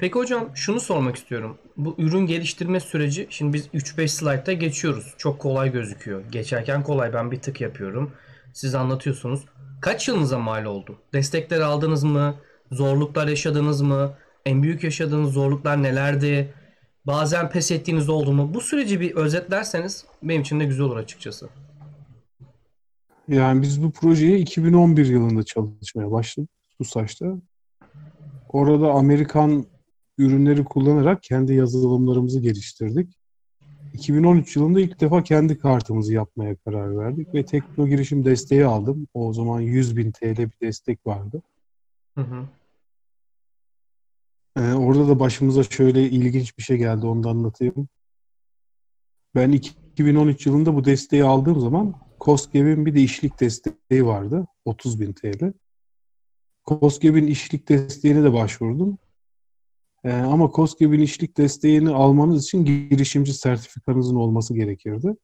Peki hocam şunu sormak istiyorum. Bu ürün geliştirme süreci şimdi biz 3-5 slaytta geçiyoruz. Çok kolay gözüküyor. Geçerken kolay ben bir tık yapıyorum. Siz anlatıyorsunuz. Kaç yılınıza mal oldu? Destekler aldınız mı? Zorluklar yaşadınız mı? En büyük yaşadığınız zorluklar nelerdi? Bazen pes ettiğiniz oldu mu? Bu süreci bir özetlerseniz benim için de güzel olur açıkçası. Yani biz bu projeye 2011 yılında çalışmaya başladık TUSAŞ'ta. Orada Amerikan ürünleri kullanarak kendi yazılımlarımızı geliştirdik. 2013 yılında ilk defa kendi kartımızı yapmaya karar verdik ve tekno girişim desteği aldım. O zaman 100 bin TL bir destek vardı. Hı hı. Ee, orada da başımıza şöyle ilginç bir şey geldi, onu da anlatayım. Ben 2013 yılında bu desteği aldığım zaman COSGAP'in bir de işlik desteği vardı. 30 bin TL. COSGAP'in işlik desteğine de başvurdum. Ee, ama COSGAP'in işlik desteğini almanız için girişimci sertifikanızın olması gerekirdi.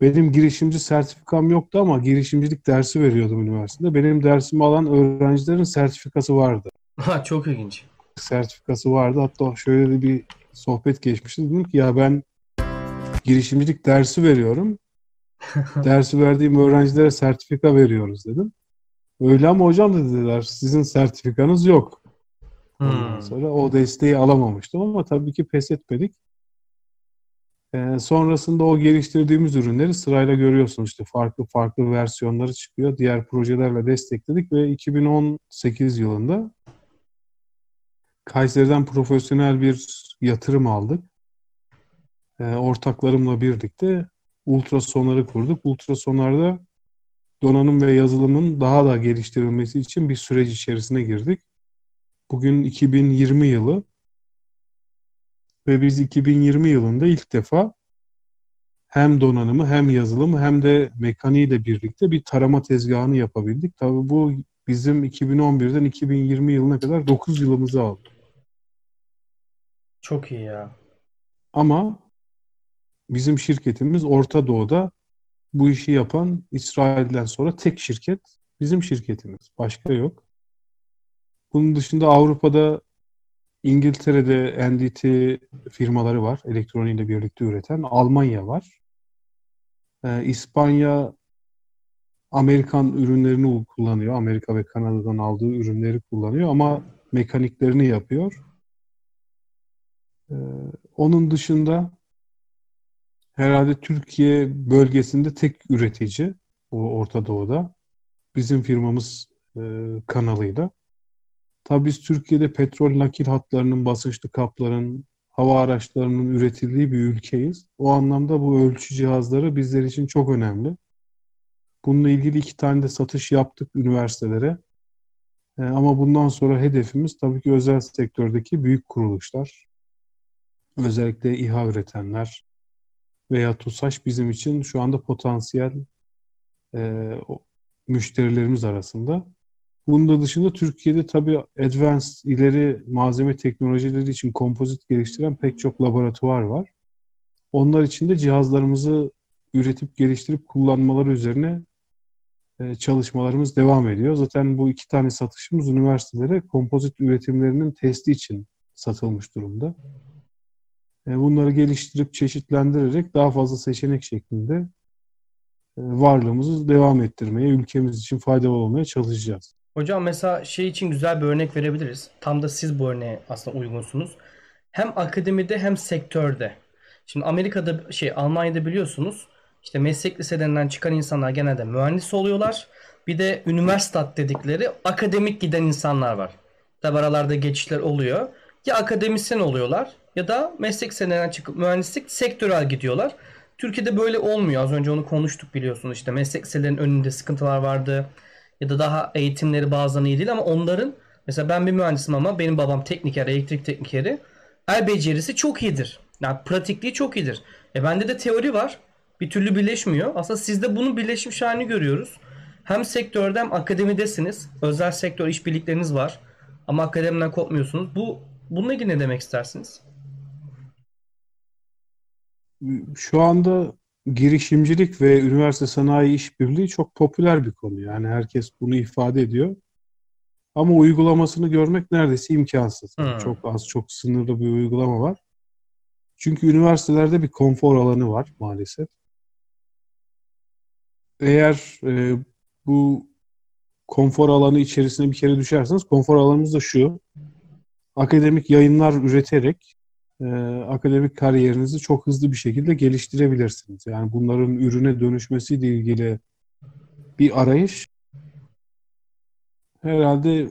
Benim girişimci sertifikam yoktu ama girişimcilik dersi veriyordum üniversitede. Benim dersimi alan öğrencilerin sertifikası vardı. Ha çok ilginç. Sertifikası vardı. Hatta şöyle de bir sohbet geçmişti. Dedim ki ya ben girişimcilik dersi veriyorum. Dersi verdiğim öğrencilere sertifika veriyoruz dedim. Öyle ama hocam dediler sizin sertifikanız yok. Ondan Hmm. sonra o desteği alamamıştım ama tabii ki pes etmedik. Ee, sonrasında o geliştirdiğimiz ürünleri sırayla görüyorsunuz işte farklı farklı versiyonları çıkıyor. Diğer projelerle destekledik ve 2018 yılında Kayseri'den profesyonel bir yatırım aldık. Ee, ortaklarımla birlikte ultrasonarı kurduk. Ultrasonarda donanım ve yazılımın daha da geliştirilmesi için bir süreç içerisine girdik. Bugün 2020 yılı ve biz 2020 yılında ilk defa hem donanımı hem yazılımı hem de mekaniği de birlikte bir tarama tezgahını yapabildik. Tabii bu bizim 2011'den 2020 yılına kadar 9 yılımızı aldı. Çok iyi ya. Ama bizim şirketimiz Orta Doğu'da bu işi yapan İsrail'den sonra tek şirket bizim şirketimiz. Başka yok. Bunun dışında Avrupa'da İngiltere'de NDT firmaları var. Elektroniğiyle birlikte üreten. Almanya var. Ee, İspanya Amerikan ürünlerini kullanıyor. Amerika ve Kanada'dan aldığı ürünleri kullanıyor ama mekaniklerini yapıyor. Ee, onun dışında herhalde Türkiye bölgesinde tek üretici bu Orta Doğu'da. Bizim firmamız e, kanalıyla. Tabii biz Türkiye'de petrol nakil hatlarının, basınçlı kapların, hava araçlarının üretildiği bir ülkeyiz. O anlamda bu ölçü cihazları bizler için çok önemli. Bununla ilgili iki tane de satış yaptık üniversitelere. E, ama bundan sonra hedefimiz tabii ki özel sektördeki büyük kuruluşlar. Özellikle İHA üretenler veya TUSAŞ bizim için şu anda potansiyel e, müşterilerimiz arasında. Bunun da dışında Türkiye'de tabii advanced ileri malzeme teknolojileri için kompozit geliştiren pek çok laboratuvar var. Onlar için de cihazlarımızı üretip geliştirip kullanmaları üzerine e, çalışmalarımız devam ediyor. Zaten bu iki tane satışımız üniversitelere kompozit üretimlerinin testi için satılmış durumda. E, bunları geliştirip çeşitlendirerek daha fazla seçenek şeklinde e, varlığımızı devam ettirmeye, ülkemiz için faydalı olmaya çalışacağız. Hocam mesela şey için güzel bir örnek verebiliriz. Tam da siz bu örneğe aslında uygunsunuz. Hem akademide hem sektörde. Şimdi Amerika'da şey Almanya'da biliyorsunuz işte meslek liselerinden çıkan insanlar genelde mühendis oluyorlar. Bir de üniversitat dedikleri akademik giden insanlar var. Tabi aralarda geçişler oluyor. Ya akademisyen oluyorlar ya da meslek liselerinden çıkıp mühendislik sektörel gidiyorlar. Türkiye'de böyle olmuyor. Az önce onu konuştuk biliyorsunuz. İşte meslek liselerinin önünde sıkıntılar vardı ya da daha eğitimleri bazen iyi değil ama onların mesela ben bir mühendisim ama benim babam tekniker, elektrik teknikeri el becerisi çok iyidir. Yani pratikliği çok iyidir. E bende de teori var. Bir türlü birleşmiyor. Aslında sizde bunun birleşmiş halini görüyoruz. Hem sektörde hem akademidesiniz. Özel sektör işbirlikleriniz var. Ama akademiden kopmuyorsunuz. Bu bununla ilgili ne demek istersiniz? Şu anda girişimcilik ve üniversite sanayi işbirliği çok popüler bir konu. Yani herkes bunu ifade ediyor. Ama uygulamasını görmek neredeyse imkansız. Hmm. Çok az, çok sınırlı bir uygulama var. Çünkü üniversitelerde bir konfor alanı var maalesef. Eğer e, bu konfor alanı içerisine bir kere düşerseniz, konfor alanımız da şu. Akademik yayınlar üreterek e, akademik kariyerinizi çok hızlı bir şekilde geliştirebilirsiniz. Yani bunların ürüne dönüşmesiyle ilgili bir arayış herhalde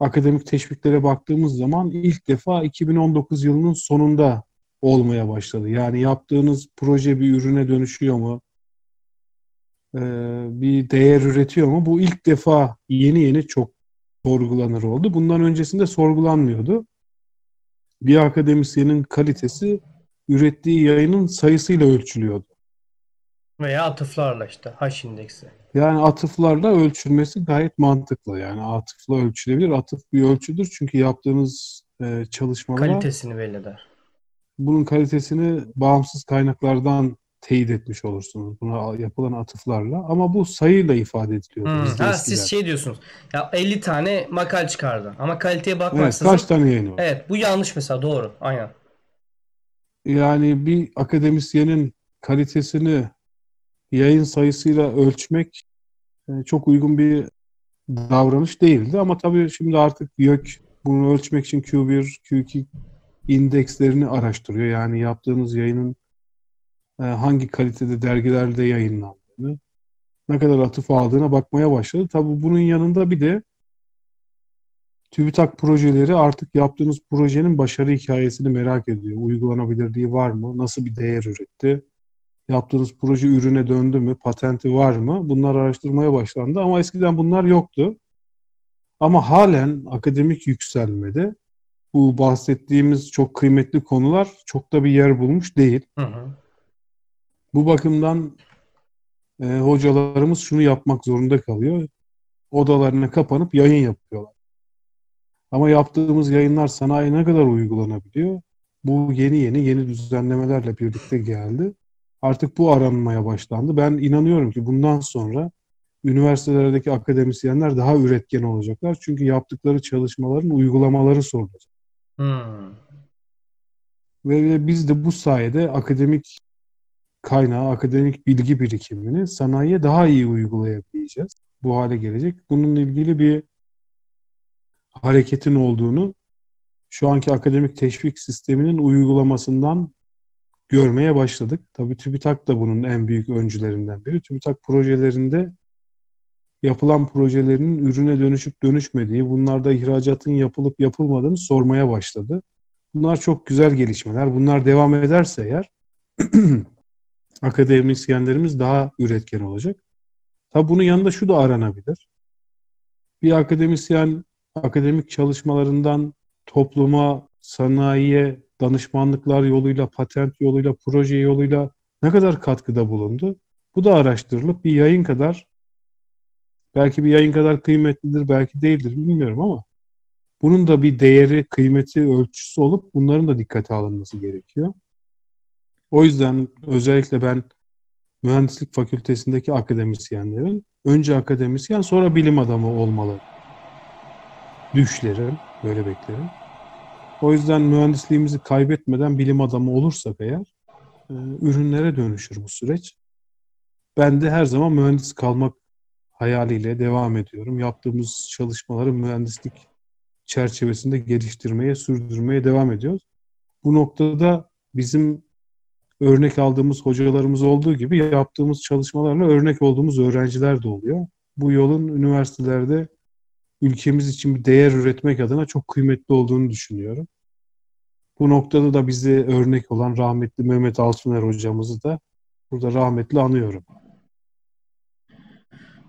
akademik teşviklere baktığımız zaman ilk defa 2019 yılının sonunda olmaya başladı. Yani yaptığınız proje bir ürüne dönüşüyor mu? Ee, bir değer üretiyor mu? Bu ilk defa yeni yeni çok sorgulanır oldu. Bundan öncesinde sorgulanmıyordu. Bir akademisyenin kalitesi ürettiği yayının sayısıyla ölçülüyordu. Veya atıflarla işte H indeksi. Yani atıflarla ölçülmesi gayet mantıklı. Yani atıfla ölçülebilir. Atıf bir ölçüdür çünkü yaptığınız e, çalışmalara Kalitesini belli eder. bunun kalitesini bağımsız kaynaklardan teyit etmiş olursunuz. Buna yapılan atıflarla. Ama bu sayıyla ifade ediliyordu Hmm. Ha, eskiden. siz şey diyorsunuz. Ya 50 tane makal çıkardı. Ama kaliteye Evet, bakmazsanız kaç tane yayın var? Evet, bu yanlış mesela doğru. Aynen. Yani bir akademisyenin kalitesini yayın sayısıyla ölçmek e, çok uygun bir davranış değildi. Ama tabii şimdi artık YÖK bunu ölçmek için Q1, Q2 indekslerini araştırıyor. Yani yaptığınız yayının hangi kalitede dergilerde yayınlandığını, ne kadar atıf aldığına bakmaya başladı. Tabii bunun yanında bir de TÜBİTAK projeleri artık yaptığınız projenin başarı hikayesini merak ediyor. Uygulanabilirliği var mı? Nasıl bir değer üretti? Yaptığınız proje ürüne döndü mü? Patenti var mı? Bunlar araştırmaya başlandı ama eskiden bunlar yoktu. Ama halen akademik yükselmede bu bahsettiğimiz çok kıymetli konular çok da bir yer bulmuş değil. Hı hı. Bu bakımdan e, hocalarımız şunu yapmak zorunda kalıyor. Odalarına kapanıp yayın yapıyorlar. Ama yaptığımız yayınlar sanayi ne kadar uygulanabiliyor? Bu yeni yeni yeni düzenlemelerle birlikte geldi. Artık bu aranmaya başlandı. Ben inanıyorum ki bundan sonra üniversitelerdeki akademisyenler daha üretken olacaklar. Çünkü yaptıkları çalışmaların uygulamaları sorulacak. Hmm. Ve, ve biz de bu sayede akademik kaynağı, akademik bilgi birikimini sanayiye daha iyi uygulayabileceğiz. Bu hale gelecek. Bununla ilgili bir hareketin olduğunu şu anki akademik teşvik sisteminin uygulamasından görmeye başladık. Tabii TÜBİTAK da bunun en büyük öncülerinden biri. TÜBİTAK projelerinde yapılan projelerinin ürüne dönüşüp dönüşmediği, bunlarda ihracatın yapılıp yapılmadığını sormaya başladı. Bunlar çok güzel gelişmeler. Bunlar devam ederse eğer akademisyenlerimiz daha üretken olacak. Tabi bunun yanında şu da aranabilir. Bir akademisyen akademik çalışmalarından topluma, sanayiye, danışmanlıklar yoluyla, patent yoluyla, proje yoluyla ne kadar katkıda bulundu? Bu da araştırılıp bir yayın kadar belki bir yayın kadar kıymetlidir, belki değildir bilmiyorum ama bunun da bir değeri, kıymeti, ölçüsü olup bunların da dikkate alınması gerekiyor. O yüzden özellikle ben mühendislik fakültesindeki akademisyenlerin önce akademisyen sonra bilim adamı olmalı düşlerim, böyle beklerim. O yüzden mühendisliğimizi kaybetmeden bilim adamı olursak eğer e, ürünlere dönüşür bu süreç. Ben de her zaman mühendis kalmak hayaliyle devam ediyorum. Yaptığımız çalışmaları mühendislik çerçevesinde geliştirmeye, sürdürmeye devam ediyoruz. Bu noktada bizim örnek aldığımız hocalarımız olduğu gibi yaptığımız çalışmalarla örnek olduğumuz öğrenciler de oluyor. Bu yolun üniversitelerde ülkemiz için bir değer üretmek adına çok kıymetli olduğunu düşünüyorum. Bu noktada da bize örnek olan rahmetli Mehmet Altuner hocamızı da burada rahmetli anıyorum.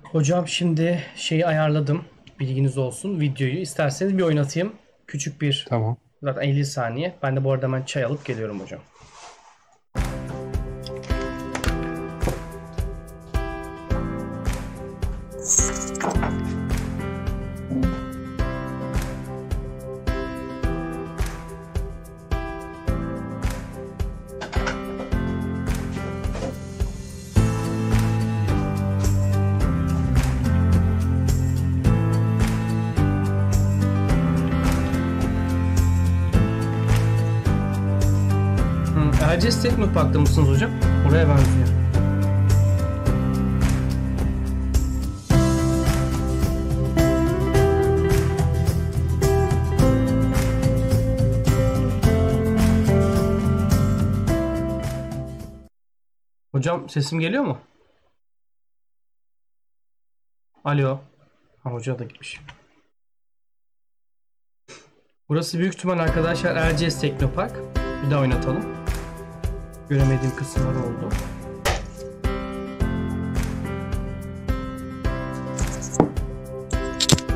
Hocam şimdi şeyi ayarladım. Bilginiz olsun. Videoyu isterseniz bir oynatayım. Küçük bir Tamam. zaten 50 saniye. Ben de bu arada hemen çay alıp geliyorum hocam. Mısınız hocam? Oraya benziyor. Hocam sesim geliyor mu? Alo. Ha, hoca da gitmiş. Burası büyük ihtimal arkadaşlar Erciyes Teknopark. Bir daha oynatalım. Göremediğim kısımlar oldu.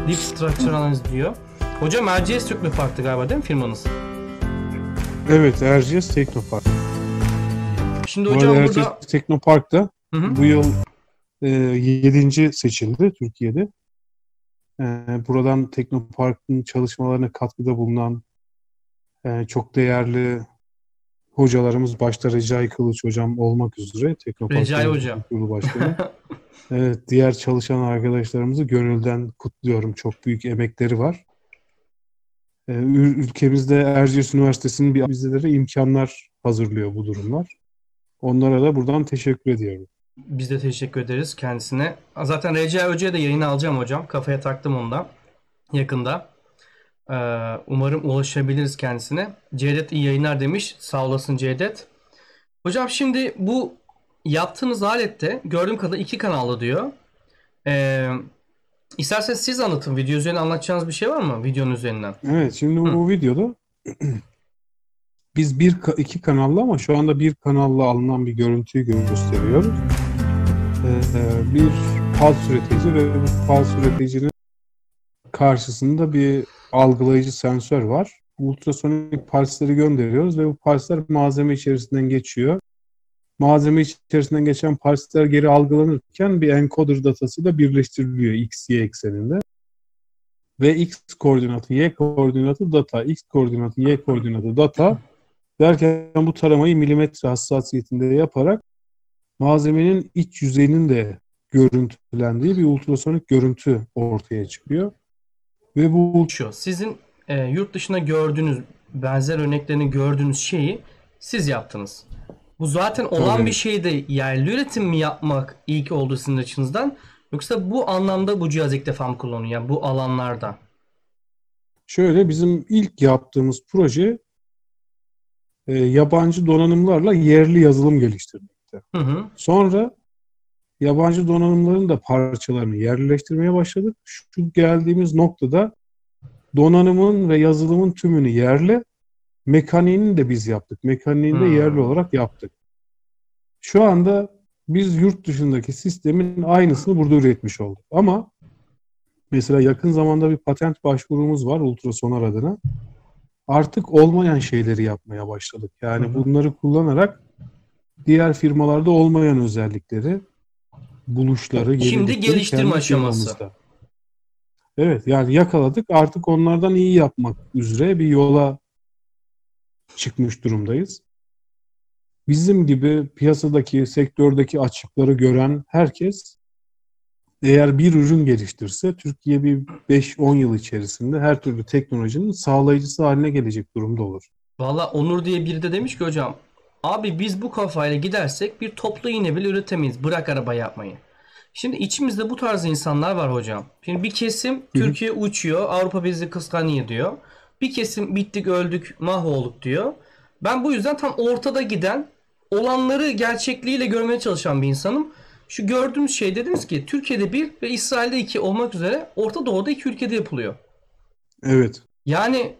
Deep Structure Analysis diyor. Hocam Erciyes Teknopark'tı galiba değil mi firmanız? Evet, Erciyes Teknopark. Şimdi Bu hocam arada burada... Teknopark'ta Hı hı. bu yıl e, 7. seçildi Türkiye'de. E, buradan Teknopark'ın çalışmalarına katkıda bulunan e, çok değerli hocalarımız başta Recai Kılıç hocam olmak üzere Teknopark Recai hocam. Kurulu Başkanı. evet, diğer çalışan arkadaşlarımızı gönülden kutluyorum. Çok büyük emekleri var. E, ül- ülkemizde Erciyes Üniversitesi'nin bir bizlere imkanlar hazırlıyor bu durumlar. Onlara da buradan teşekkür ediyorum. Biz de teşekkür ederiz kendisine. Zaten Recai Hoca'ya da yayını alacağım hocam. Kafaya taktım ondan. Yakında. Ee, umarım ulaşabiliriz kendisine. Cevdet iyi yayınlar demiş. Sağ olasın Cevdet. Hocam şimdi bu yaptığınız alette gördüğüm kadarıyla iki kanallı diyor. Ee, isterseniz siz anlatın. Video üzerine anlatacağınız bir şey var mı? Videonun üzerinden. Evet, şimdi bu videoda biz bir iki kanallı ama şu anda bir kanalla alınan bir görüntüyü gösteriyoruz. Ee, bir pulse üretici ve bu pulse üreticinin karşısında bir algılayıcı sensör var. Ultrasonik pulsleri gönderiyoruz ve bu pulsler malzeme içerisinden geçiyor. Malzeme içerisinden geçen pulsler geri algılanırken bir encoder datasıyla birleştiriliyor X, Y ekseninde. Ve X koordinatı, Y koordinatı data, X koordinatı, Y koordinatı data derken bu taramayı milimetre hassasiyetinde yaparak malzemenin iç yüzeyinin de görüntülendiği bir ultrasonik görüntü ortaya çıkıyor. Ve bu Şu sizin e, yurt dışında gördüğünüz benzer örneklerini gördüğünüz şeyi siz yaptınız. Bu zaten olan Tabii. bir şeyde yerli üretim mi yapmak ilk oldu sizin açınızdan yoksa bu anlamda bu cihaz ilk defa mı kullanılıyor yani bu alanlarda? şöyle bizim ilk yaptığımız proje e, yabancı donanımlarla yerli yazılım geliştirmekte. Hı hı. Sonra yabancı donanımların da parçalarını yerleştirmeye başladık. Şu geldiğimiz noktada donanımın ve yazılımın tümünü yerli, mekaniğini de biz yaptık. Mekaniğini de Hmm. yerli olarak yaptık. Şu anda biz yurt dışındaki sistemin aynısını burada üretmiş olduk. Ama mesela yakın zamanda bir patent başvurumuz var ultrasonar adına. Artık olmayan şeyleri yapmaya başladık. Yani hı. bunları kullanarak diğer firmalarda olmayan özellikleri, buluşları, Şimdi geliştirme aşaması. firmamızda. Evet yani yakaladık. Artık onlardan iyi yapmak üzere bir yola çıkmış durumdayız. Bizim gibi piyasadaki, sektördeki açıkları gören herkes eğer bir ürün geliştirse Türkiye bir 5-10 yıl içerisinde her türlü teknolojinin sağlayıcısı haline gelecek durumda olur. Valla Onur diye biri de demiş ki hocam abi biz bu kafayla gidersek bir toplu iğne bile üretemeyiz bırak araba yapmayı. Şimdi içimizde bu tarz insanlar var hocam. Şimdi bir kesim Türkiye uçuyor Avrupa bizi kıskanıyor diyor. Bir kesim bittik öldük mahvolduk diyor. Ben bu yüzden tam ortada giden olanları gerçekliğiyle görmeye çalışan bir insanım. Şu gördüğümüz şey dediniz ki Türkiye'de bir ve İsrail'de iki olmak üzere Orta Doğu'da iki ülkede yapılıyor. Evet. Yani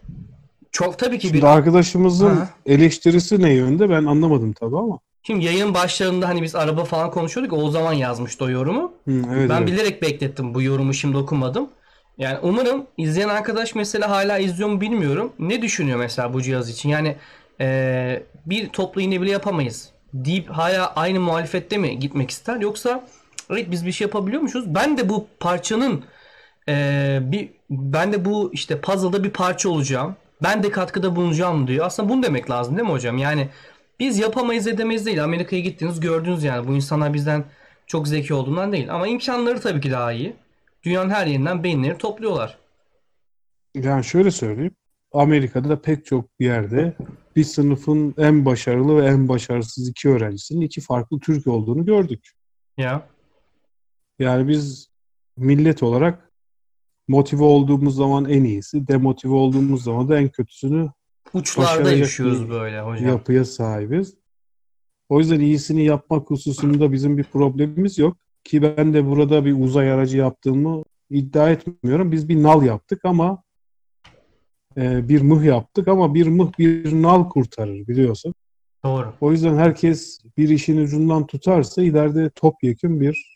çok tabii ki bir Şimdi arkadaşımızın Ha. eleştirisi ne yönde ben anlamadım tabii ama. Şimdi yayın başlarında hani biz araba falan konuşuyorduk o zaman yazmıştı o yorumu. Hı, evet, ben evet. bilerek beklettim bu yorumu şimdi okumadım. Yani umarım izleyen arkadaş mesela hala izliyor mu bilmiyorum. Ne düşünüyor mesela bu cihaz için? Yani eee, bir toplu iğne bile yapamayız deyip hala aynı muhalefette mi gitmek ister? Yoksa evet biz bir şey yapabiliyormuşuz. Ben de bu parçanın eee, bir ben de bu işte puzzle'da bir parça olacağım. Ben de katkıda bulunacağım diyor. Aslında bunu demek lazım değil mi hocam? Yani biz yapamayız edemeyiz değil. Amerika'ya gittiniz gördünüz yani. Bu insanlar bizden çok zeki olduğundan değil. Ama imkanları tabii ki daha iyi. Dünyanın her yerinden beyinleri topluyorlar. Yani şöyle söyleyeyim. Amerika'da da pek çok yerde bir sınıfın en başarılı ve en başarısız iki öğrencisinin iki farklı Türk olduğunu gördük. Ya. Yani biz millet olarak motive olduğumuz zaman en iyisi, demotive olduğumuz zaman da en kötüsünü Uçlarda yaşıyoruz böyle hocam. yapıya sahibiz. O yüzden iyisini yapmak hususunda bizim bir problemimiz yok. Ki ben de burada bir uzay aracı yaptığımı iddia etmiyorum. Biz bir nal yaptık ama e, bir mıh yaptık ama bir mıh bir nal kurtarır biliyorsun. Doğru. O yüzden herkes bir işin ucundan tutarsa ileride topyekun bir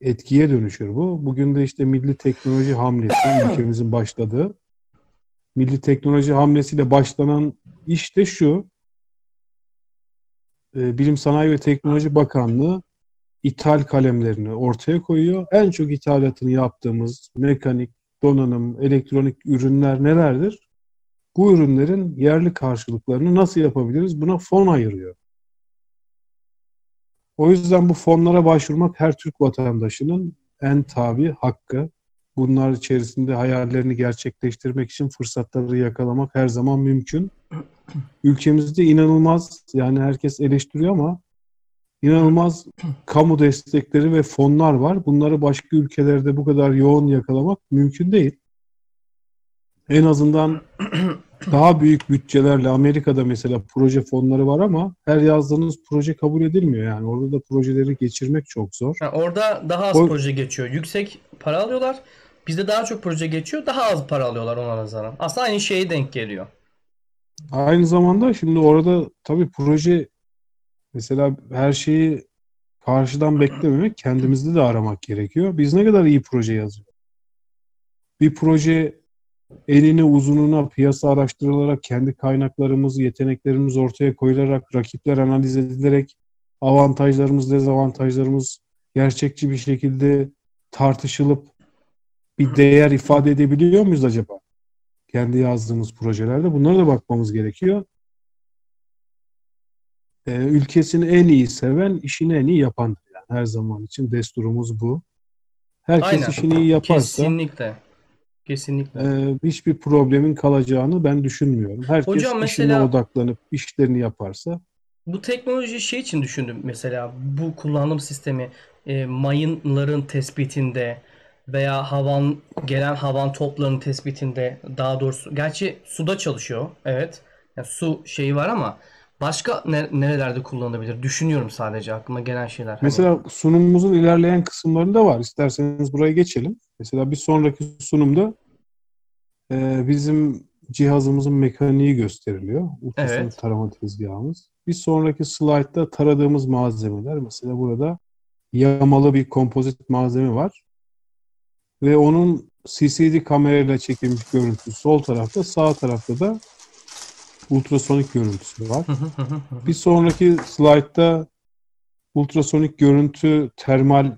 etkiye dönüşür bu. Bugün de işte milli teknoloji hamlesi ülkemizin başladığı. Milli teknoloji hamlesiyle başlanan iş de şu. e, Bilim Sanayi ve Teknoloji Bakanlığı ithal kalemlerini ortaya koyuyor. En çok ithalatını yaptığımız mekanik, donanım, elektronik ürünler nelerdir? Bu ürünlerin yerli karşılıklarını nasıl yapabiliriz? Buna fon ayırıyor. O yüzden bu fonlara başvurmak her Türk vatandaşının en tabi hakkı. Bunlar içerisinde hayallerini gerçekleştirmek için fırsatları yakalamak her zaman mümkün. Ülkemizde inanılmaz yani herkes eleştiriyor ama inanılmaz kamu destekleri ve fonlar var. Bunları başka ülkelerde bu kadar yoğun yakalamak mümkün değil. En azından daha büyük bütçelerle Amerika'da mesela proje fonları var ama her yazdığınız proje kabul edilmiyor yani. Orada da projeleri geçirmek çok zor. Ha, orada daha az O- proje geçiyor. Yüksek para alıyorlar. Bizde daha çok proje geçiyor. Daha az para alıyorlar ona nazaran. Aslında aynı şeye denk geliyor. Aynı zamanda şimdi orada tabii proje mesela her şeyi karşıdan beklememek kendimizde de aramak gerekiyor. Biz ne kadar iyi proje yazıyoruz. Bir proje enine uzununa piyasa araştırılarak kendi kaynaklarımız, yeteneklerimiz ortaya koyularak, rakipler analiz edilerek avantajlarımız, dezavantajlarımız gerçekçi bir şekilde tartışılıp bir değer ifade edebiliyor muyuz acaba? Kendi yazdığımız projelerde. Bunlara da bakmamız gerekiyor. Ee, ülkesini en iyi seven, işini en iyi yapandır. Yani her zaman için desturumuz bu. Herkes Aynen. işini iyi yaparsa Kesinlikle. Kesinlikle. e, hiçbir problemin kalacağını ben düşünmüyorum. Herkes Hocam işine mesela- odaklanıp işlerini yaparsa Bu teknoloji şey için düşündüm mesela bu kullandığım sistemi e, mayınların tespitinde veya havan gelen havan toplarının tespitinde daha doğrusu gerçi suda çalışıyor evet yani su şeyi var ama başka ne- nerelerde kullanılabilir düşünüyorum sadece aklıma gelen şeyler. Hani- Mesela sunumumuzun ilerleyen kısımlarında var. İsterseniz buraya geçelim. Mesela bir sonraki sunumda e, bizim cihazımızın mekaniği gösteriliyor. Ultrasonik Evet. tarama tezgahımız. Bir sonraki slaytta taradığımız malzemeler. Mesela burada yamalı bir kompozit malzeme var. Ve onun CCD kamerayla çekilmiş görüntüsü sol tarafta, sağ tarafta da ultrasonik görüntüsü var. Bir sonraki slaytta ultrasonik görüntü termal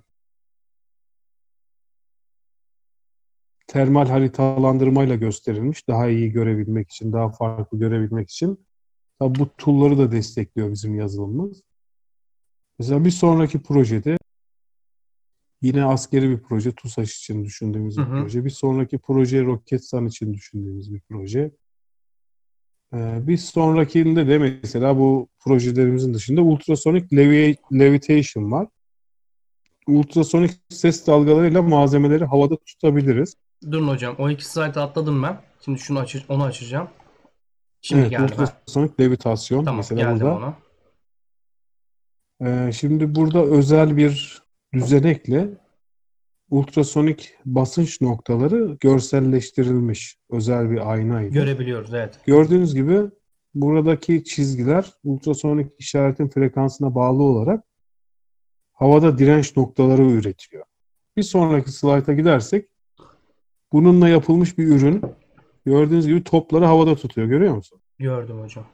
termal haritalandırmayla gösterilmiş. Daha iyi görebilmek için, daha farklı görebilmek için. Tabi bu tool'ları da destekliyor bizim yazılımımız. Mesela bir sonraki projede yine askeri bir proje, TUSAŞ için düşündüğümüz bir Hı proje. Bir sonraki proje Roketsan için düşündüğümüz bir proje. Ee, bir sonrakinde de mesela bu projelerimizin dışında ultrasonic levi- levitation var. Ultrasonik ses dalgalarıyla malzemeleri havada tutabiliriz. Durun hocam o iki slaytı atladım ben. Şimdi şunu açı onu açacağım. Şimdi evet, geldi. ultrasonik levitasyon Tamam mesela geldim burada. ona. Ee, şimdi burada özel bir düzenekle ultrasonik basınç noktaları görselleştirilmiş özel bir ayna ile. Görebiliyoruz evet. Gördüğünüz gibi buradaki çizgiler ultrasonik işaretin frekansına bağlı olarak havada direnç noktaları üretiyor. Bir sonraki slayta gidersek bununla yapılmış bir ürün gördüğünüz gibi topları havada tutuyor. Görüyor musun? Gördüm hocam.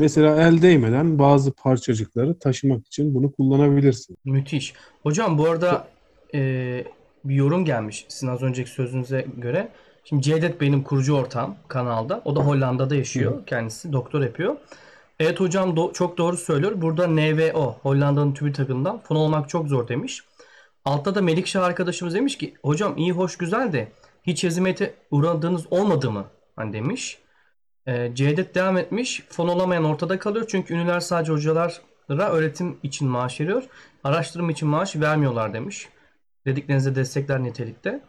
Mesela el değmeden bazı parçacıkları taşımak için bunu kullanabilirsin. Müthiş. Hocam bu arada e, bir yorum gelmiş sizin az önceki sözünüze göre. Şimdi Cevdet benim kurucu ortağım kanalda. O da Hollanda'da yaşıyor. Kendisi doktor yapıyor. Evet hocam do- çok doğru söylüyor. Burada NVO Hollanda'nın TÜBİTAK'ından fon olmak çok zor demiş. Altta da Melikşah arkadaşımız demiş ki hocam iyi hoş güzel de hiç hezimete uğradığınız olmadı mı? Hani demiş. E, Cevdet devam etmiş. Fon olamayan ortada kalıyor. Çünkü ünlüler sadece hocalara öğretim için maaş veriyor. Araştırma için maaş vermiyorlar demiş. Dediklerinize destekler nitelikte.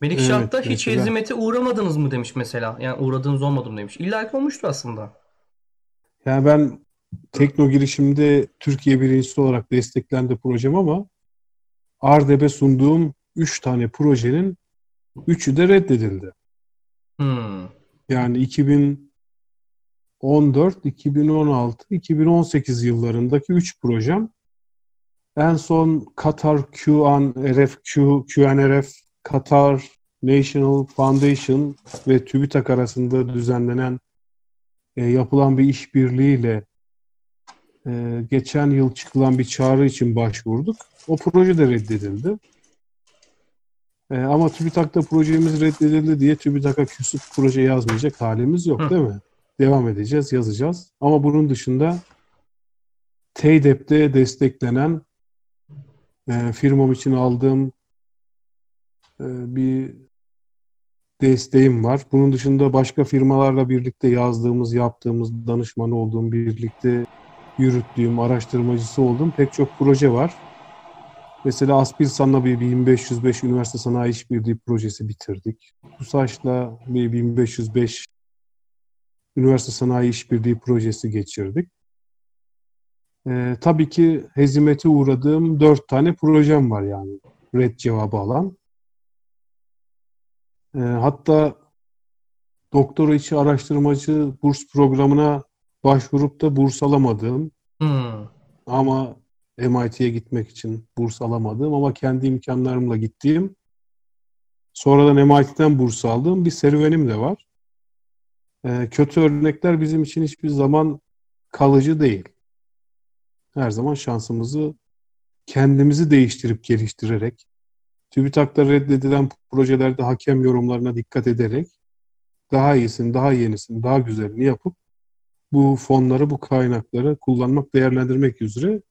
Melikşah'ta Evet, hiç mesela. hezimete uğramadınız mı demiş mesela. Yani uğradığınız olmadı mı demiş. İlla ki olmuştu aslında. Yani ben tekno girişimde Türkiye birincisi olarak desteklendi projem ama Ardeb'e sunduğum 3 tane projenin 3'ü de reddedildi. Hmm. Yani 2014, 2016, 2018 yıllarındaki 3 projem en son Qatar QNRF, QNRF, Qatar National Foundation ve TÜBİTAK arasında düzenlenen e, yapılan bir işbirliğiyle e, geçen yıl çıkılan bir çağrı için başvurduk. O proje de reddedildi. E, ama TÜBİTAK'ta projemiz reddedildi diye TÜBİTAK'a küsüp proje yazmayacak halimiz yok Hı. değil mi? Devam edeceğiz, yazacağız. Ama bunun dışında TEYDEP'te desteklenen e, firmam için aldığım e, bir desteğim var. Bunun dışında başka firmalarla birlikte yazdığımız, yaptığımız, danışmanı olduğum, birlikte yürüttüğüm, araştırmacısı olduğum pek çok proje var. Mesela Aspilsan'la bir 1505 Üniversite Sanayi İşbirliği projesi bitirdik. TUSAŞ'la bir 1505 Üniversite Sanayi İşbirliği projesi geçirdik. Ee, tabii ki hezimete uğradığım dört tane projem var yani red cevabı alan. Ee, hatta doktora içi araştırmacı burs programına başvurup da burs alamadığım Hmm. ama MIT'ye gitmek için burs alamadığım ama kendi imkanlarımla gittiğim sonradan MIT'den burs aldığım bir serüvenim de var. Ee, kötü örnekler bizim için hiçbir zaman kalıcı değil. Her zaman şansımızı kendimizi değiştirip geliştirerek TÜBİTAK'ta reddedilen projelerde hakem yorumlarına dikkat ederek daha iyisini, daha yenisini, daha güzelini yapıp bu fonları, bu kaynakları kullanmak, değerlendirmek üzere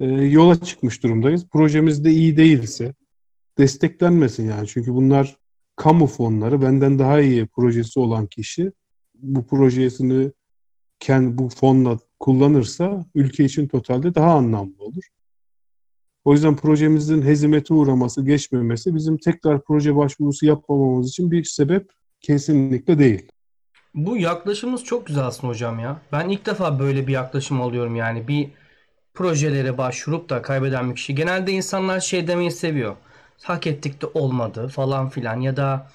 e, yola çıkmış durumdayız. Projemiz de iyi değilse desteklenmesin yani. Çünkü bunlar kamu fonları. Benden daha iyi projesi olan kişi bu projesini kendi bu fonla kullanırsa ülke için totalde daha anlamlı olur. O yüzden projemizin hezimete uğraması, geçmemesi bizim tekrar proje başvurusu yapmamamız için bir sebep kesinlikle değil. Bu yaklaşımınız çok güzel aslında hocam ya. Ben ilk defa böyle bir yaklaşım alıyorum yani. Bir projelere başvurup da kaybeden bir kişi. Genelde insanlar şey demeyi seviyor. Hak ettik de olmadı falan filan ya da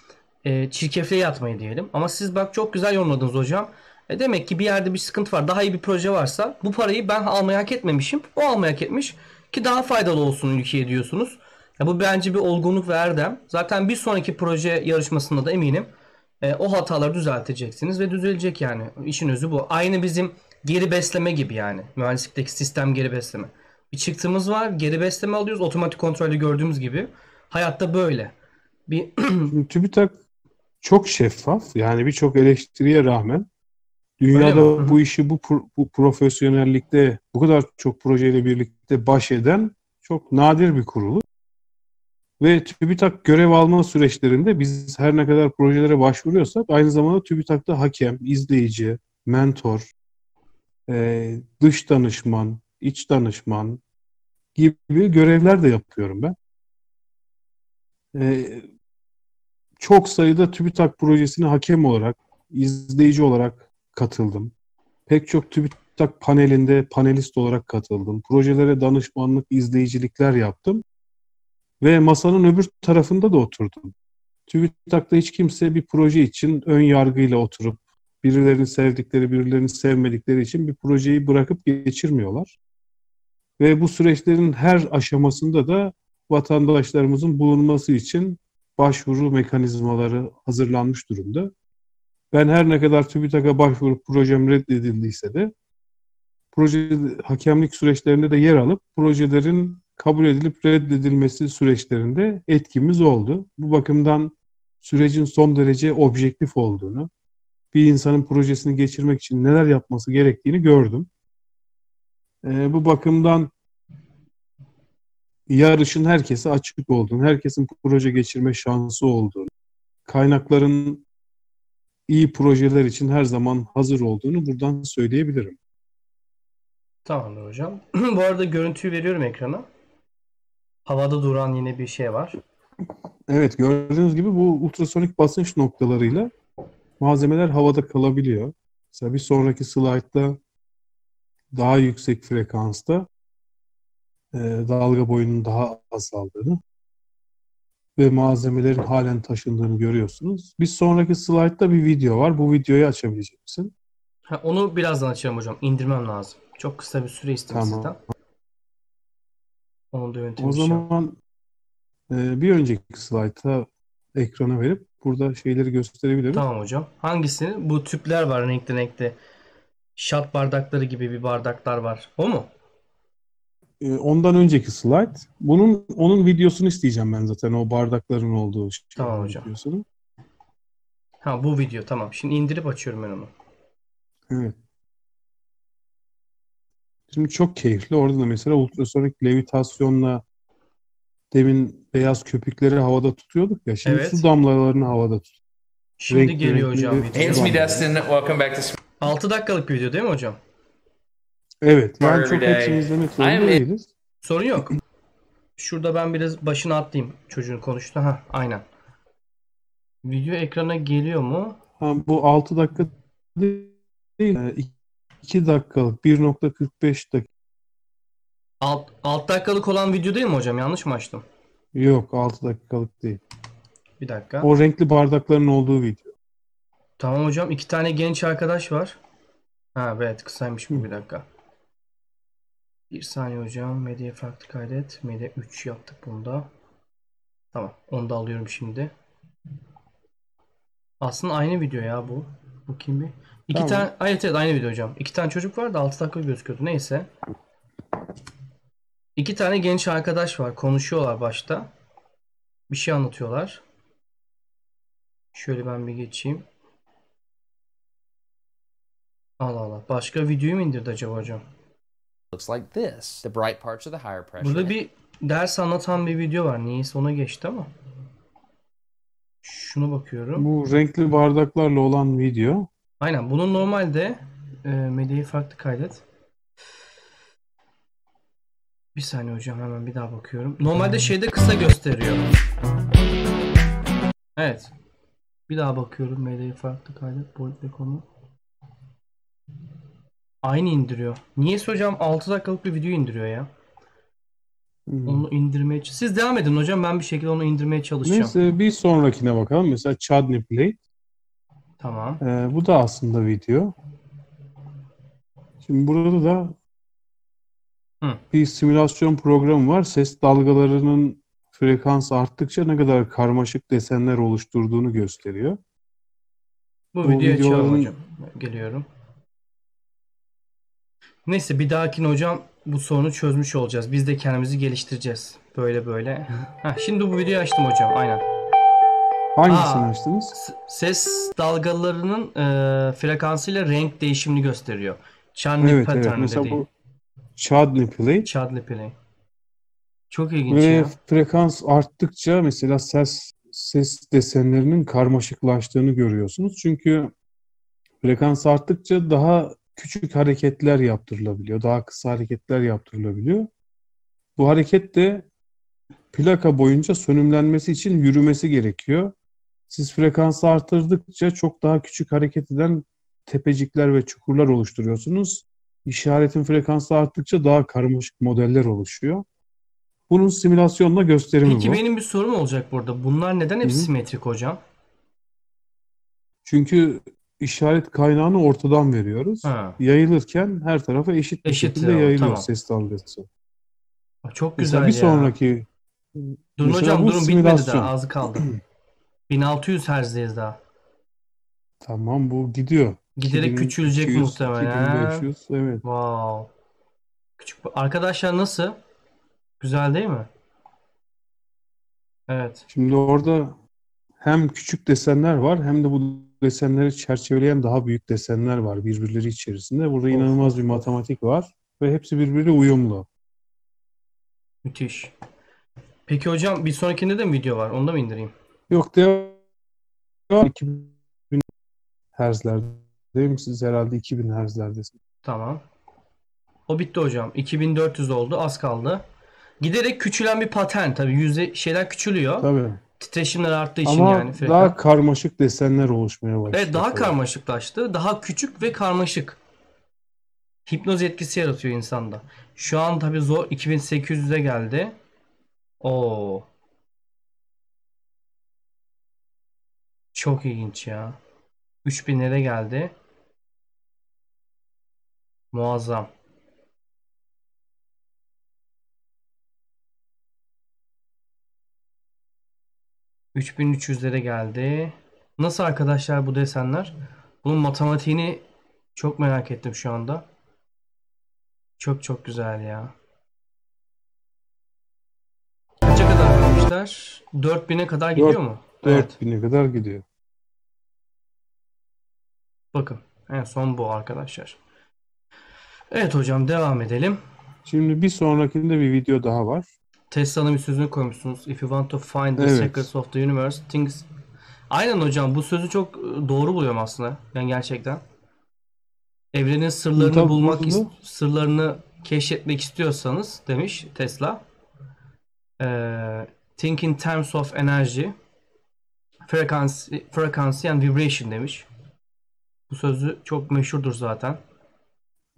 e, çirkefliğe yatmayı diyelim. Ama siz bak çok güzel yorumladınız hocam. E demek ki bir yerde bir sıkıntı var. Daha iyi bir proje varsa bu parayı ben almayı hak etmemişim. O almayı hak etmiş ki daha faydalı olsun ülkeye diyorsunuz. Ya bu bence bir olgunluk ve erdem. Zaten bir sonraki proje yarışmasında da eminim e, o hataları düzelteceksiniz ve düzelecek yani. İşin özü bu. Aynı bizim geri besleme gibi yani. Mühendislikteki sistem geri besleme. Bir çıktığımız var, geri besleme alıyoruz. Otomatik kontrolde gördüğümüz gibi. Hayatta böyle. Bir TÜBİTAK çok şeffaf. Yani birçok eleştiriye rağmen? Dünyada bu işi bu, bu profesyonellikte bu kadar çok projeyle birlikte baş eden çok nadir bir kuruluş. Ve TÜBİTAK görev alma süreçlerinde biz her ne kadar projelere başvuruyorsak aynı zamanda TÜBİTAK'ta hakem, izleyici, mentor, e, dış danışman, iç danışman gibi görevler de yapıyorum ben. E, çok sayıda TÜBİTAK projesine hakem olarak, izleyici olarak katıldım. Pek çok TÜBİTAK panelinde panelist olarak katıldım. Projelere danışmanlık, izleyicilikler yaptım. Ve masanın öbür tarafında da oturdum. TÜBİTAK'ta hiç kimse bir proje için ön yargıyla oturup birilerini sevdikleri, birilerini sevmedikleri için bir projeyi bırakıp geçirmiyorlar. Ve bu süreçlerin her aşamasında da vatandaşlarımızın bulunması için başvuru mekanizmaları hazırlanmış durumda. Ben her ne kadar TÜBİTAK'a başvurup projem reddedildiyse de proje hakemlik süreçlerinde de yer alıp projelerin kabul edilip reddedilmesi süreçlerinde etkimiz oldu. Bu bakımdan sürecin son derece objektif olduğunu, bir insanın projesini geçirmek için neler yapması gerektiğini gördüm. Ee, bu bakımdan yarışın herkese açık olduğunu, herkesin proje geçirme şansı olduğunu, kaynakların iyi projeler için her zaman hazır olduğunu buradan söyleyebilirim. Tamamdır hocam. Bu arada görüntüyü veriyorum ekrana. Havada duran yine bir şey var. Evet gördüğünüz gibi bu ultrasonik basınç noktalarıyla malzemeler havada kalabiliyor. Mesela bir sonraki slaytta daha yüksek frekansta e, dalga boyunun daha azaldığını ve malzemelerin halen taşındığını görüyorsunuz. Bir sonraki slaytta bir video var. Bu videoyu açabilecek misin? Ha, onu birazdan açacağım hocam. İndirmem lazım. Çok kısa bir süre istedim Tamam. sizden. Onun da O şey yap- zaman e, bir önceki slayta ekrana verip burada şeyleri gösterebilirim. Tamam hocam. Hangisini? Bu tüpler var renkli renkli. Şat bardakları gibi bir bardaklar var. O mu? E, ondan önceki slide. Bunun onun videosunu isteyeceğim ben zaten o bardakların olduğu şey Tamam hocam. videosunu. Ha bu video tamam. Şimdi indirip açıyorum ben onu. Evet. Şimdi çok keyifli. Orada da mesela ultrasonik levitasyonla demin beyaz köpükleri havada tutuyorduk ya. Şimdi Evet. su damlalarını havada tut. Şimdi Renkli geliyor renkli hocam bir- video. It's me, Destin. Welcome back to 6 dakikalık bir video değil mi hocam? Evet. Yani çok hepsini izlemek zorunda değiliz. Sorun yok. Şurada ben biraz başına atlayayım. Çocuğun konuştu. Ha aynen. Video ekrana geliyor mu? Ha, bu 6 dakika değil. 2 dakikalık 1.45 dakika. Alt, alt dakikalık olan video değil mi hocam? Yanlış mı açtım? Yok 6 dakikalık değil. Bir dakika. O renkli bardakların olduğu video. Tamam hocam. iki tane genç arkadaş var. Ha evet kısaymış bu bir dakika. Bir saniye hocam. Medya farklı kaydet. Medya 3 yaptık bunda. Tamam. Onu da alıyorum şimdi. Aslında aynı video ya bu. Bakayım bir. İki Tamam. tane. Evet evet aynı video hocam. İki tane çocuk var da 6 dakika gözüküyordu. Neyse. İki tane genç arkadaş var. Konuşuyorlar başta. Bir şey anlatıyorlar. Şöyle ben bir geçeyim. Allah Allah. Başka videoyu mu indirdi acaba hocam? Looks like this. The bright parts are the higher pressure. Burada bir ders anlatan bir video var. Niyeyse ona geçti ama. Şuna bakıyorum. Bu renkli bardaklarla olan video. Aynen. Bunun normalde e, medyayı farklı kaydet. Bir saniye hocam hemen bir daha bakıyorum. Normalde şeyde kısa gösteriyor. Evet. Bir daha bakıyorum. Medyayı farklı kaydet. Boyut ve konu. Aynı indiriyor. Niyeyse hocam 6 dakikalık bir video indiriyor ya. Hmm. Onu indirmeye... Siz devam edin hocam. Ben bir şekilde onu indirmeye çalışacağım. Neyse bir sonrakine bakalım. Mesela Chudney Plate. Tamam. Ee, bu da aslında video. Şimdi burada da Hı. bir simülasyon programı var. Ses dalgalarının frekans arttıkça ne kadar karmaşık desenler oluşturduğunu gösteriyor. Bu Bu videoyu açalım videoların- hocam. Geliyorum. Neyse bir dahakine hocam bu sorunu çözmüş olacağız. Biz de kendimizi geliştireceğiz. Böyle böyle. Heh, şimdi bu videoyu açtım hocam. Aynen. Hangisini Aa. açtınız? Ses dalgalarının e, frekansıyla renk değişimini gösteriyor. Chudley Evet evet. pattern Mesela dediği. bu Chudney Plate. Chudley play. Çok ilginç Ve ya. frekans arttıkça mesela ses ses desenlerinin karmaşıklaştığını görüyorsunuz. Çünkü frekans arttıkça daha küçük hareketler yaptırılabiliyor. Daha kısa hareketler yaptırılabiliyor. Bu hareket de plaka boyunca sönümlenmesi için yürümesi gerekiyor. Siz frekansı arttırdıkça çok daha küçük hareket eden tepecikler ve çukurlar oluşturuyorsunuz. İşaretin frekansı arttıkça daha karmaşık modeller oluşuyor. Bunun simülasyonla gösterimi Peki bu. benim bir sorum olacak burada. Bunlar neden hep Hı hı. simetrik hocam? Çünkü işaret kaynağını ortadan veriyoruz. Ha. Yayılırken her tarafa eşit bir Eşit şekilde ya, yayılıyor tamam. ses dalgası. Çok Mesela güzel bir ya. sonraki Durun mesela hocam bu durun bitmedi simülasyon. daha azı kaldı. 1600 Hz'deyiz daha. Tamam bu gidiyor. Giderek 2200, küçülecek muhtemelen. 2500 evet. Wow. Küçük arkadaşlar nasıl? Güzel değil mi? Evet. Şimdi orada hem küçük desenler var hem de bu desenleri çerçeveleyen daha büyük desenler var birbirleri içerisinde. Burada Of, inanılmaz bir matematik var ve hepsi birbiriyle uyumlu. Müthiş. Peki hocam bir sonrakinde de mi video var? Onu da mı indireyim? Yok devam. Hertz'lerdeyim. Siz herhalde 2000 Hertz'lerdesiniz. Tamam. O bitti hocam. 2400 oldu. Az kaldı. Giderek küçülen bir patern tabii. Yüzde şeyler küçülüyor. Tabii. Titreşimler arttığı için Ama yani frekans. daha karmaşık desenler oluşmaya başladı. Evet daha tabii. karmaşıklaştı. Daha küçük ve karmaşık. Hipnoz etkisi yaratıyor insanda. Şu an tabii zor 2800'e geldi. Oo. Çok ilginç ya. 3000'lere geldi. Muazzam. ...3300'lere geldi. Nasıl arkadaşlar bu desenler? Bunun matematiğini çok merak ettim şu anda. Çok çok güzel ya. Kaça kadar vermişler? 4000'e kadar gidiyor Dört- mu? Evet. 4000'e kadar gidiyor. Bakın. En son bu arkadaşlar. Evet hocam devam edelim. Şimdi bir sonrakinde bir video daha var. Tesla'nın bir sözünü koymuşsunuz. If you want to find the Evet. secrets of the universe, things... Aynen hocam bu sözü çok e, doğru buluyorum aslında. Yani gerçekten. Evrenin sırlarını Tabii bulmak, is- sırlarını keşfetmek istiyorsanız demiş Tesla. Eee, think in terms of energy, frequency, frequency and vibration demiş. Bu sözü çok meşhurdur zaten.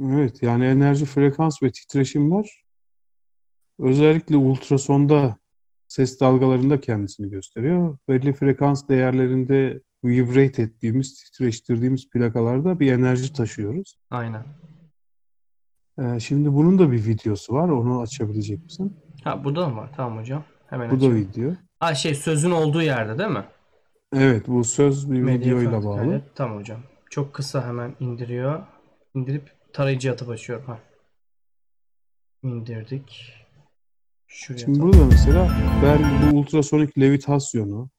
Evet yani enerji, frekans ve titreşimler özellikle ultrasonda ses dalgalarında kendisini gösteriyor. Belli frekans değerlerinde vibrate ettiğimiz, titreştirdiğimiz plakalarda bir enerji taşıyoruz. Aynen. Ee, şimdi bunun da bir videosu var. Onu açabilecek misin? Ha burada mı var? Tamam hocam. Hemen Bu da açıyorum. video. Ha şey sözün olduğu yerde değil mi? Evet bu söz bir Medya videoyla bağlı. Kaydet. Tamam hocam. Çok kısa hemen indiriyor. İndirip tarayıcıya atıp açıyorum. Ha. İndirdik. Şuraya Şimdi atalım. burada mesela ben bu ultrasonik levitasyonu,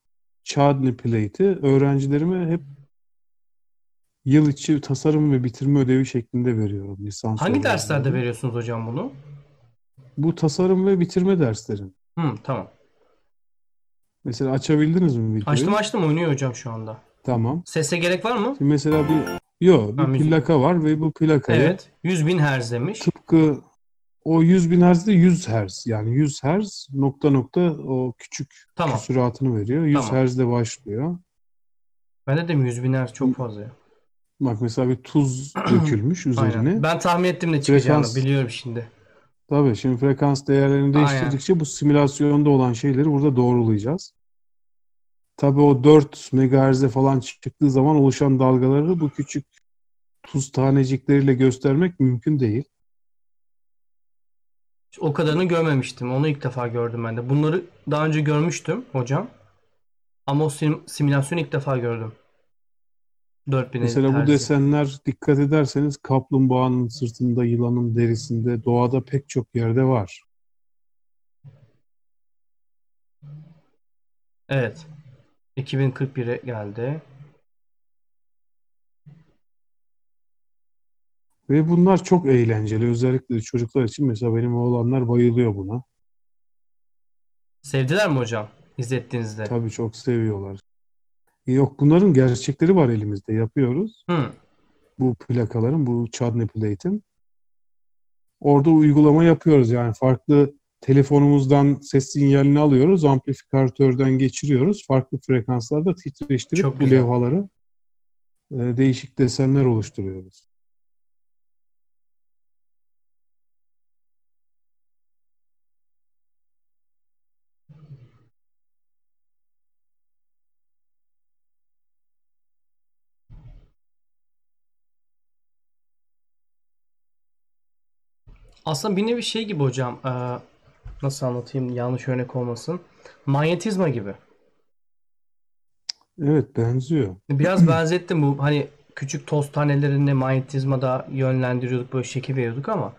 Chladni plate'i öğrencilerime hep yıl içi tasarım ve bitirme ödevi şeklinde veriyorum lisans Hangi derslerde öğrencilerime. veriyorsunuz hocam bunu? Bu tasarım ve bitirme derslerin. Hı, tamam. Mesela açabildiniz mi videoyu? Açtım açtım oynuyor hocam şu anda. Tamam. Sese gerek var mı? Şimdi mesela bir yok Ha, bir müzik. plaka var ve bu plakayı Evet. 100 bin hertz demiş. tıpkı o 100 bin hertzde 100 hertz yani 100 hertz nokta nokta o küçük Tamam. küsuratını veriyor. 100 Tamam. hertzde başlıyor. Ben de dedim 100 bin hertz çok fazla ya. Bak mesela bir tuz dökülmüş üzerine. Aynen. Ben tahmin ettim ne çıkacağını. Frekans- Biliyorum şimdi. Tabii şimdi frekans değerlerini Aynen. değiştirdikçe bu simülasyonda olan şeyleri burada doğrulayacağız. Tabii o 4 MHz'e falan çıktığı zaman oluşan dalgaları bu küçük tuz tanecikleriyle göstermek mümkün değil. O kadarını görmemiştim. Onu ilk defa gördüm ben de. Bunları daha önce görmüştüm hocam. Ama o sim- simülasyonu ilk defa gördüm. 4000 Mesela bu hertz'i. desenler dikkat ederseniz kaplumbağanın sırtında, yılanın derisinde, doğada pek çok yerde var. Evet. 2041'e geldi. Ve bunlar çok eğlenceli. Özellikle çocuklar için mesela benim oğlanlar bayılıyor buna. Sevdiler mi hocam? İzlettiğinizde. Tabii çok seviyorlar. Yok bunların gerçekleri var elimizde. Yapıyoruz. Hı. Bu plakaların, bu Chladni plate'in. Orada uygulama yapıyoruz. Yani farklı telefonumuzdan ses sinyalini alıyoruz. Amplifikatörden geçiriyoruz. Farklı frekanslarda titreştirip Çok bu güzel. levhaları e, değişik desenler oluşturuyoruz. Aslında bir nevi şey gibi hocam. eee, nasıl anlatayım yanlış örnek olmasın. Manyetizma gibi. Evet benziyor. Biraz benzettim bu hani küçük toz tanelerini manyetizmada yönlendiriyorduk böyle şekil veriyorduk ama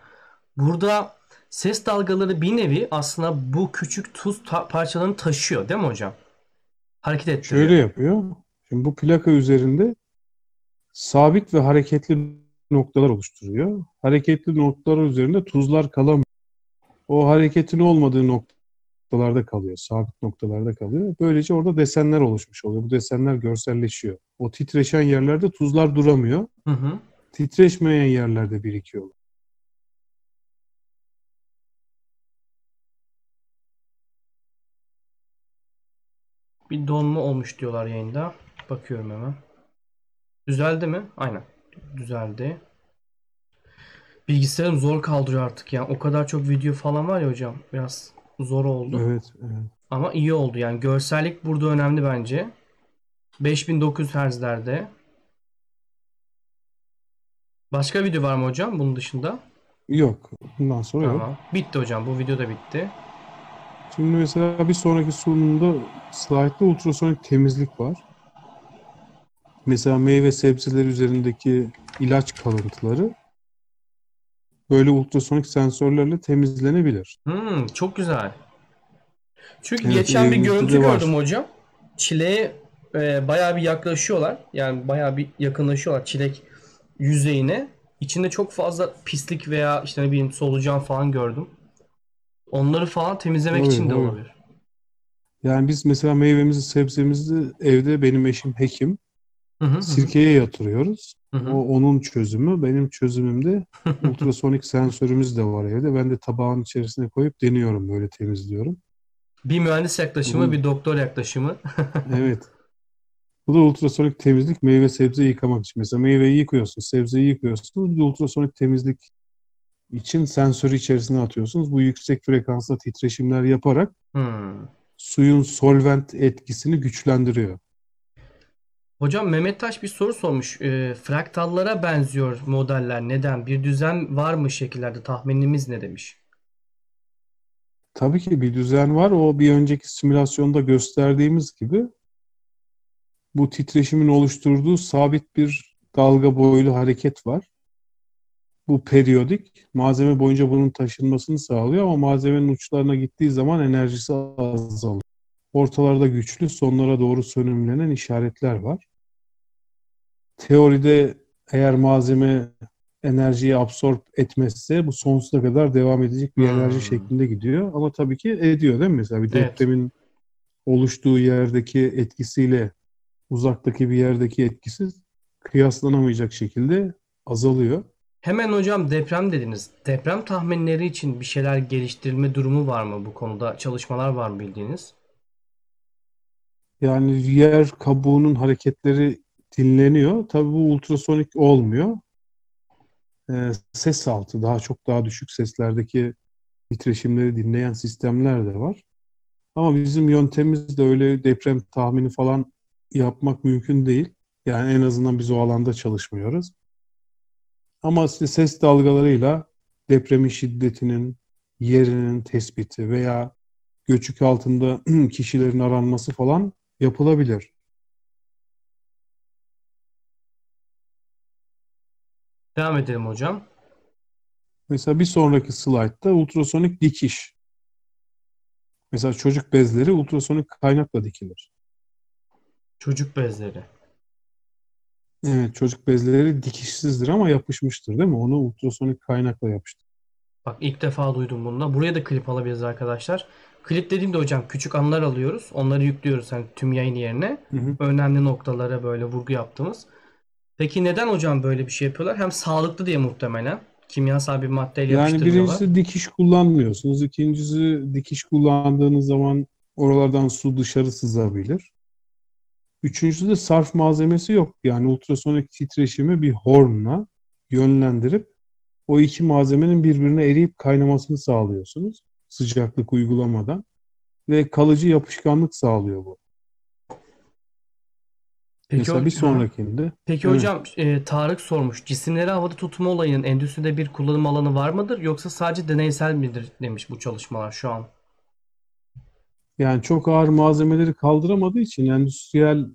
burada ses dalgaları bir nevi aslında bu küçük tuz ta- parçalarını taşıyor değil mi hocam? Hareket ettiriyor. Şöyle yapıyor. Şimdi bu plaka üzerinde sabit ve hareketli noktalar oluşturuyor. Hareketli noktalar üzerinde tuzlar kalamıyor. O hareketin olmadığı noktalarda kalıyor, sabit noktalarda kalıyor. Böylece orada desenler oluşmuş oluyor. Bu desenler görselleşiyor. O titreşen yerlerde tuzlar duramıyor. Hı hı. Titreşmeyen yerlerde birikiyor. Bir donma olmuş diyorlar yayında. Bakıyorum hemen. Düzeldi mi? Aynen. Düzeldi. Bilgisayarım zor kaldırıyor artık ya. O kadar çok video falan var ya hocam. Biraz zor oldu. Evet, evet. Ama iyi oldu yani. Görsellik burada önemli bence. 5900 Hz'lerde. Başka video var mı hocam bunun dışında? Yok. Bundan sonra yok. Tamam. Bitti hocam. Bu video da bitti. Şimdi mesela bir sonraki sunumda slaytta ultrasonik temizlik var. Mesela meyve sebzeler üzerindeki ilaç kalıntıları böyle ultrasonik sensörlerle temizlenebilir. Hmm, çok güzel. Çünkü Evet, geçen bir görüntü de var. gördüm hocam. Çileğe e, bayağı bir yaklaşıyorlar. Yani bayağı bir yakınlaşıyorlar çilek yüzeyine. İçinde çok fazla pislik veya işte ne bileyim solucan falan gördüm. Onları falan temizlemek Evet, için de evet. olabilir. Yani biz mesela meyvemizi, sebzemizi evde benim eşim hekim Hı hı hı. sirkeye yatırıyoruz. Hı hı. O onun çözümü. Benim çözümümde ultrasonik sensörümüz de var evde. Ben de tabağın içerisine koyup deniyorum böyle temizliyorum. Bir mühendis yaklaşımı, bir doktor yaklaşımı. Evet. Bu da ultrasonik temizlik meyve sebze yıkamak için. Mesela meyveyi yıkıyorsun, sebzeyi yıkıyorsun. Bir ultrasonik temizlik için sensörü içerisine atıyorsunuz. Bu yüksek frekansla titreşimler yaparak Hmm. suyun solvent etkisini güçlendiriyor. Hocam Mehmet Taş bir soru sormuş. E, fraktallara benziyor modeller. Neden? Bir düzen var mı şekillerde? Tahminimiz ne demiş? Tabii ki bir düzen var. O bir önceki simülasyonda gösterdiğimiz gibi bu titreşimin oluşturduğu sabit bir dalga boylu hareket var. Bu periyodik. Malzeme boyunca bunun taşınmasını sağlıyor ama malzemenin uçlarına gittiği zaman enerjisi azalıyor. Ortalarda güçlü, sonlara doğru sönümlenen işaretler var. Teoride eğer malzeme enerjiyi absorb etmezse bu sonsuza kadar devam edecek bir Hmm. enerji şeklinde gidiyor. Ama tabii ki ediyor değil mi? Mesela bir Evet. depremin oluştuğu yerdeki etkisiyle uzaktaki bir yerdeki etkisi kıyaslanamayacak şekilde azalıyor. Hemen hocam deprem dediniz. Deprem tahminleri için bir şeyler geliştirilme durumu var mı bu konuda? Çalışmalar var mı bildiğiniz? Yani yer kabuğunun hareketleri dinleniyor. Tabii bu ultrasonik olmuyor. Ee, ses altı daha çok daha düşük seslerdeki titreşimleri dinleyen sistemler de var. Ama bizim yöntemimiz de öyle deprem tahmini falan yapmak mümkün değil. Yani en azından biz o alanda çalışmıyoruz. Ama işte ses dalgalarıyla depremin şiddetinin, yerinin tespiti veya göçük altında kişilerin aranması falan yapılabilir. Devam edelim hocam. Mesela bir sonraki slaytta ultrasonik dikiş. Mesela çocuk bezleri ultrasonik kaynakla dikilir. Çocuk bezleri. Evet, çocuk bezleri dikişsizdir ama yapışmıştır değil mi? Onu ultrasonik kaynakla yapıştır. Bak ilk defa duydum bunu da. Buraya da klip alabiliriz arkadaşlar. Klip dediğimde hocam küçük anlar alıyoruz. Onları yüklüyoruz hani tüm yayın yerine. Hı hı. Önemli noktalara böyle vurgu yaptığımız. Peki neden hocam böyle bir şey yapıyorlar? Hem sağlıklı diye muhtemelen. Kimyasal bir maddeyle Yani yapıştırmıyorlar. birincisi dikiş kullanmıyorsunuz. İkincisi dikiş kullandığınız zaman oralardan su dışarı sızabilir. Üçüncüsü de sarf malzemesi yok. Yani ultrasonik titreşimi bir hornla yönlendirip o iki malzemenin birbirine eriyip kaynamasını sağlıyorsunuz. Sıcaklık uygulamadan. Ve kalıcı yapışkanlık sağlıyor bu. Peki Mesela bir sonrakinde Peki Evet. hocam e, Tarık sormuş. Cisimleri havada tutma olayının endüstride bir kullanım alanı var mıdır yoksa sadece deneysel midir demiş bu çalışmalar şu an. Yani çok ağır malzemeleri kaldıramadığı için endüstriyel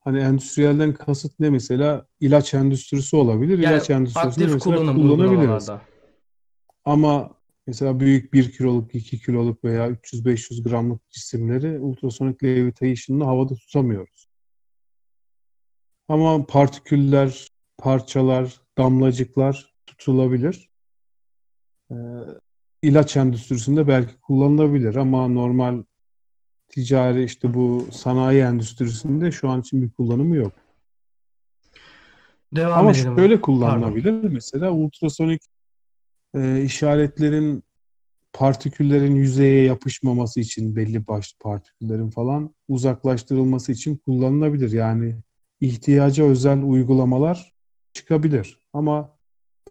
hani endüstriyelden kasıt ne mesela ilaç endüstrisi olabilir. Yani ilaç endüstrisinde aktif mesela kullanım kullanabiliriz. Ama mesela büyük 1 kiloluk, 2 kiloluk veya 300-500 gramlık cisimleri ultrasonic levitation'la havada tutamıyoruz. Ama partiküller, parçalar, damlacıklar tutulabilir. Ee, ilaç endüstrisinde belki kullanılabilir ama normal ticari işte bu sanayi endüstrisinde şu an için bir kullanımı yok. Devam Ama edelim. şöyle kullanılabilir. Mesela ultrasonik e, işaretlerin partiküllerin yüzeye yapışmaması için belli başlı partiküllerin falan uzaklaştırılması için kullanılabilir. Yani ihtiyaca özel uygulamalar çıkabilir. Ama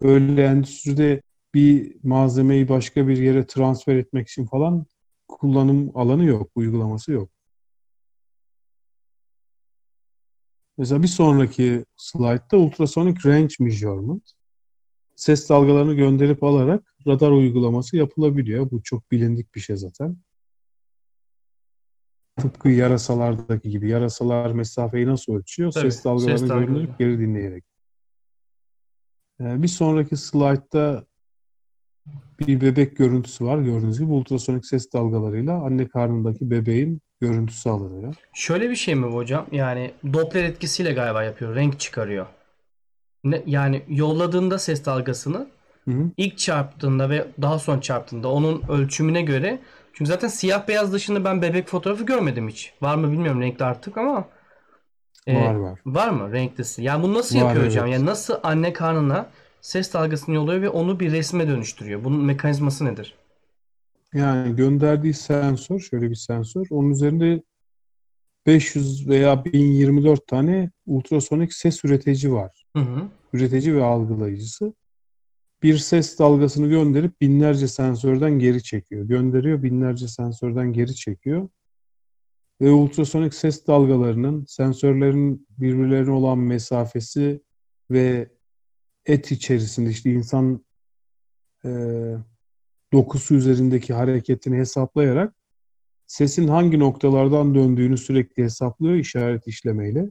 öyle endüstride bir malzemeyi başka bir yere transfer etmek için falan kullanım alanı yok, uygulaması yok. Mesela bir sonraki slaytta ultrasonic range measurement. Ses dalgalarını gönderip alarak radar uygulaması yapılabiliyor. Bu çok bilindik bir şey zaten. Tıpkı yarasalardaki gibi. Yarasalar mesafeyi nasıl ölçüyor? Tabii, ses dalgalarını ses dalgaları. gönderip geri dinleyerek. Ee, Bir sonraki slaytta bir bebek görüntüsü var. Gördüğünüz gibi ultrasonik ses dalgalarıyla anne karnındaki bebeğin görüntüsü alınıyor. Şöyle bir şey mi bu hocam? Yani Doppler etkisiyle galiba yapıyor. Renk çıkarıyor. Ne, yani yolladığında ses dalgasını Hı hı. ilk çarptığında ve daha sonra çarptığında onun ölçümüne göre çünkü zaten siyah beyaz dışında ben bebek fotoğrafı görmedim hiç. Var mı bilmiyorum renkli artık ama e, Var var. var mı renklisi? Yani bunu nasıl Var, yapıyor hocam? evet. Yani nasıl anne karnına ses dalgasını yolluyor ve onu bir resme dönüştürüyor? Bunun mekanizması nedir? Yani gönderdiği sensör, şöyle bir sensör. Onun üzerinde 500 veya 1024 tane ultrasonik ses üretici var. Hı hı. Üretici ve algılayıcısı. Bir ses dalgasını gönderip binlerce sensörden geri çekiyor. Gönderiyor, binlerce sensörden geri çekiyor. Ve ultrasonik ses dalgalarının sensörlerin birbirlerine olan mesafesi ve et içerisinde işte insan e, dokusu üzerindeki hareketini hesaplayarak sesin hangi noktalardan döndüğünü sürekli hesaplıyor işaret işlemeyle.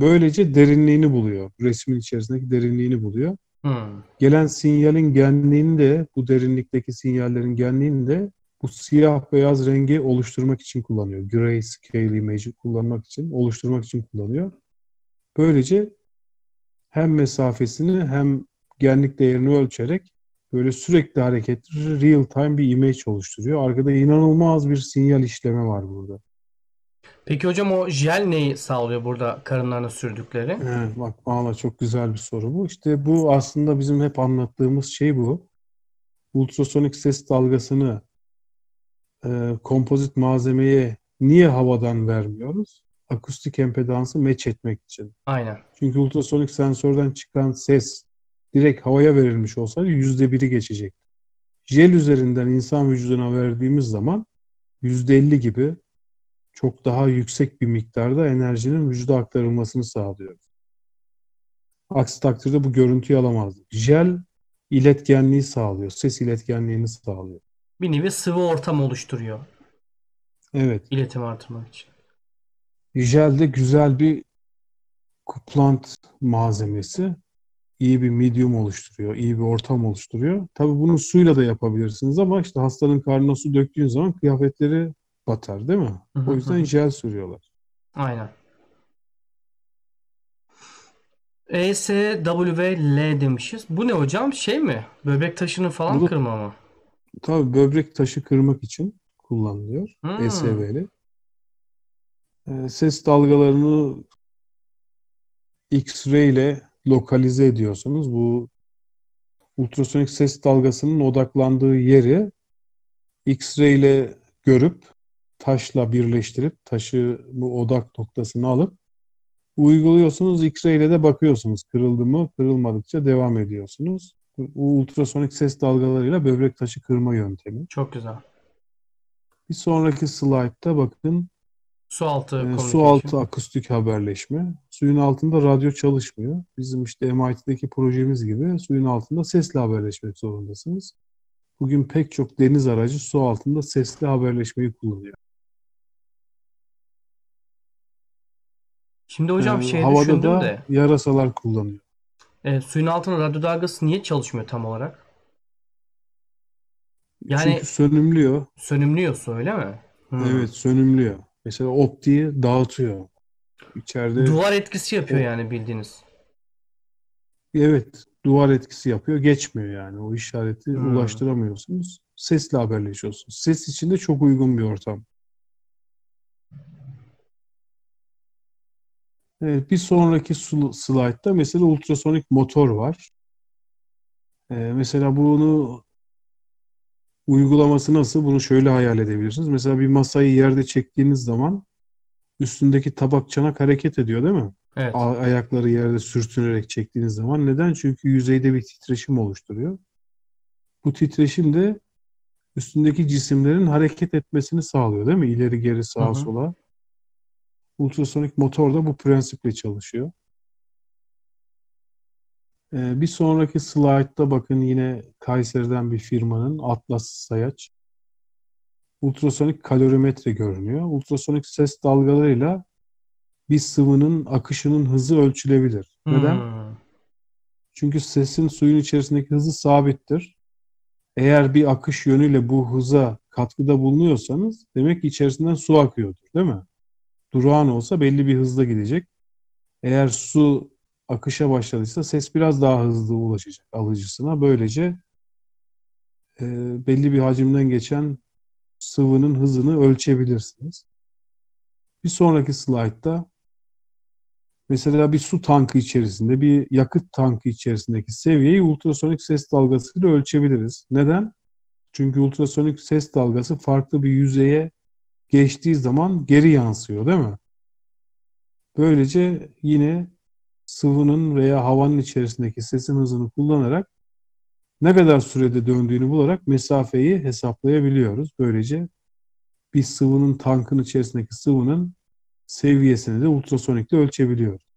Böylece derinliğini buluyor. Resmin içerisindeki derinliğini buluyor. Hı. Gelen sinyalin genliğini de bu derinlikteki sinyallerin genliğini de bu siyah beyaz rengi oluşturmak için kullanıyor. Grayscale image'i kullanmak için, oluşturmak için kullanıyor. Böylece hem mesafesini hem genlik değerini ölçerek böyle sürekli hareketli real time bir image oluşturuyor. Arkada inanılmaz bir sinyal işleme var burada. Peki hocam o jel neyi sağlıyor burada karınlarına sürdükleri? Evet, bak valla çok güzel bir soru bu. İşte bu aslında bizim hep anlattığımız şey bu. Ultrasonik ses dalgasını e, kompozit malzemeye niye havadan vermiyoruz? Akustik empedansı meç etmek için. Aynen. Çünkü ultrasonik sensörden çıkan ses direkt havaya verilmiş olsaydı yüzde biri geçecek. Jel üzerinden insan vücuduna verdiğimiz zaman yüzde elli gibi çok daha yüksek bir miktarda enerjinin vücuda aktarılmasını sağlıyor. Aksi takdirde bu görüntüyü alamazdık. Jel iletkenliği sağlıyor. Ses iletkenliğini sağlıyor. Bir nevi sıvı ortam oluşturuyor Evet. iletimi artırmak için. Jel de güzel bir kuplant malzemesi. İyi bir medium oluşturuyor, iyi bir ortam oluşturuyor. Tabii bunu suyla da yapabilirsiniz ama işte hastanın karnına su döktüğün zaman kıyafetleri batar değil mi? Hı hı O yüzden hı. jel sürüyorlar. Aynen. E, S, W ve L demişiz. Bu ne hocam? Şey mi? Böbrek taşını falan Bu- kırma mı? Tabii böbrek taşı kırmak için kullanılıyor. Hmm. ESV'li. Ee, ses dalgalarını X-ray ile lokalize ediyorsunuz. Bu ultrasonik ses dalgasının odaklandığı yeri X-ray ile görüp taşla birleştirip taşı bu odak noktasını alıp uyguluyorsunuz. X-ray ile de bakıyorsunuz. Kırıldı mı? Kırılmadıkça devam ediyorsunuz. Bu ultrasonik ses dalgalarıyla böbrek taşı kırma yöntemi. Çok güzel. Bir sonraki slaytta bakın Su altı e, su altı akustik haberleşme. Suyun altında radyo çalışmıyor. Bizim işte MIT'deki projemiz gibi suyun altında sesle haberleşmek zorundasınız. Bugün pek çok deniz aracı su altında sesli haberleşmeyi kullanıyor. Şimdi hocam Ee, şey düşündüm da de yarasalar kullanıyor. e, suyun altında radyo dalgası niye çalışmıyor tam olarak? Yani Çünkü sönümlüyor. sönümlüyor su öyle mi? Hmm. Evet, sönümlüyor. Mesela optiği dağıtıyor. İçeride Duvar etkisi yapıyor O- yani bildiğiniz. evet duvar etkisi yapıyor. Geçmiyor yani. O işareti Hmm. ulaştıramıyorsunuz. Sesle haberleşiyorsunuz. Ses için de çok uygun bir ortam. Bir sonraki slaytta mesela ultrasonik motor var. Ee, mesela bunu uygulaması nasıl? Bunu şöyle hayal edebilirsiniz. Mesela bir masayı yerde çektiğiniz zaman üstündeki tabak çanak hareket ediyor değil mi? Evet. A- ayakları yerde sürtünerek çektiğiniz zaman. Neden? Çünkü yüzeyde bir titreşim oluşturuyor. Bu titreşim de üstündeki cisimlerin hareket etmesini sağlıyor değil mi? İleri geri sağa Hı hı. sola. Ultrasonik motor da bu prensiple çalışıyor. Ee, bir sonraki slaytta bakın yine Kayseri'den bir firmanın Atlas Sayaç. Ultrasonik kalorimetre görünüyor. Ultrasonik ses dalgalarıyla bir sıvının akışının hızı ölçülebilir. Neden? Hmm. Çünkü sesin suyun içerisindeki hızı sabittir. Eğer bir akış yönüyle bu hıza katkıda bulunuyorsanız demek ki içerisinden su akıyordur, değil mi? Durağan olsa belli bir hızda gidecek. Eğer su akışa başladıysa ses biraz daha hızlı ulaşacak alıcısına. Böylece e, belli bir hacimden geçen sıvının hızını ölçebilirsiniz. Bir sonraki slaytta mesela bir su tankı içerisinde, bir yakıt tankı içerisindeki seviyeyi ultrasonik ses dalgasıyla ölçebiliriz. Neden? Çünkü ultrasonik ses dalgası farklı bir yüzeye geçtiği zaman geri yansıyor, değil mi? Böylece yine sıvının veya havanın içerisindeki sesin hızını kullanarak ne kadar sürede döndüğünü bularak mesafeyi hesaplayabiliyoruz. Böylece bir sıvının tankın içerisindeki sıvının seviyesini de ultrasonikle ölçebiliyoruz.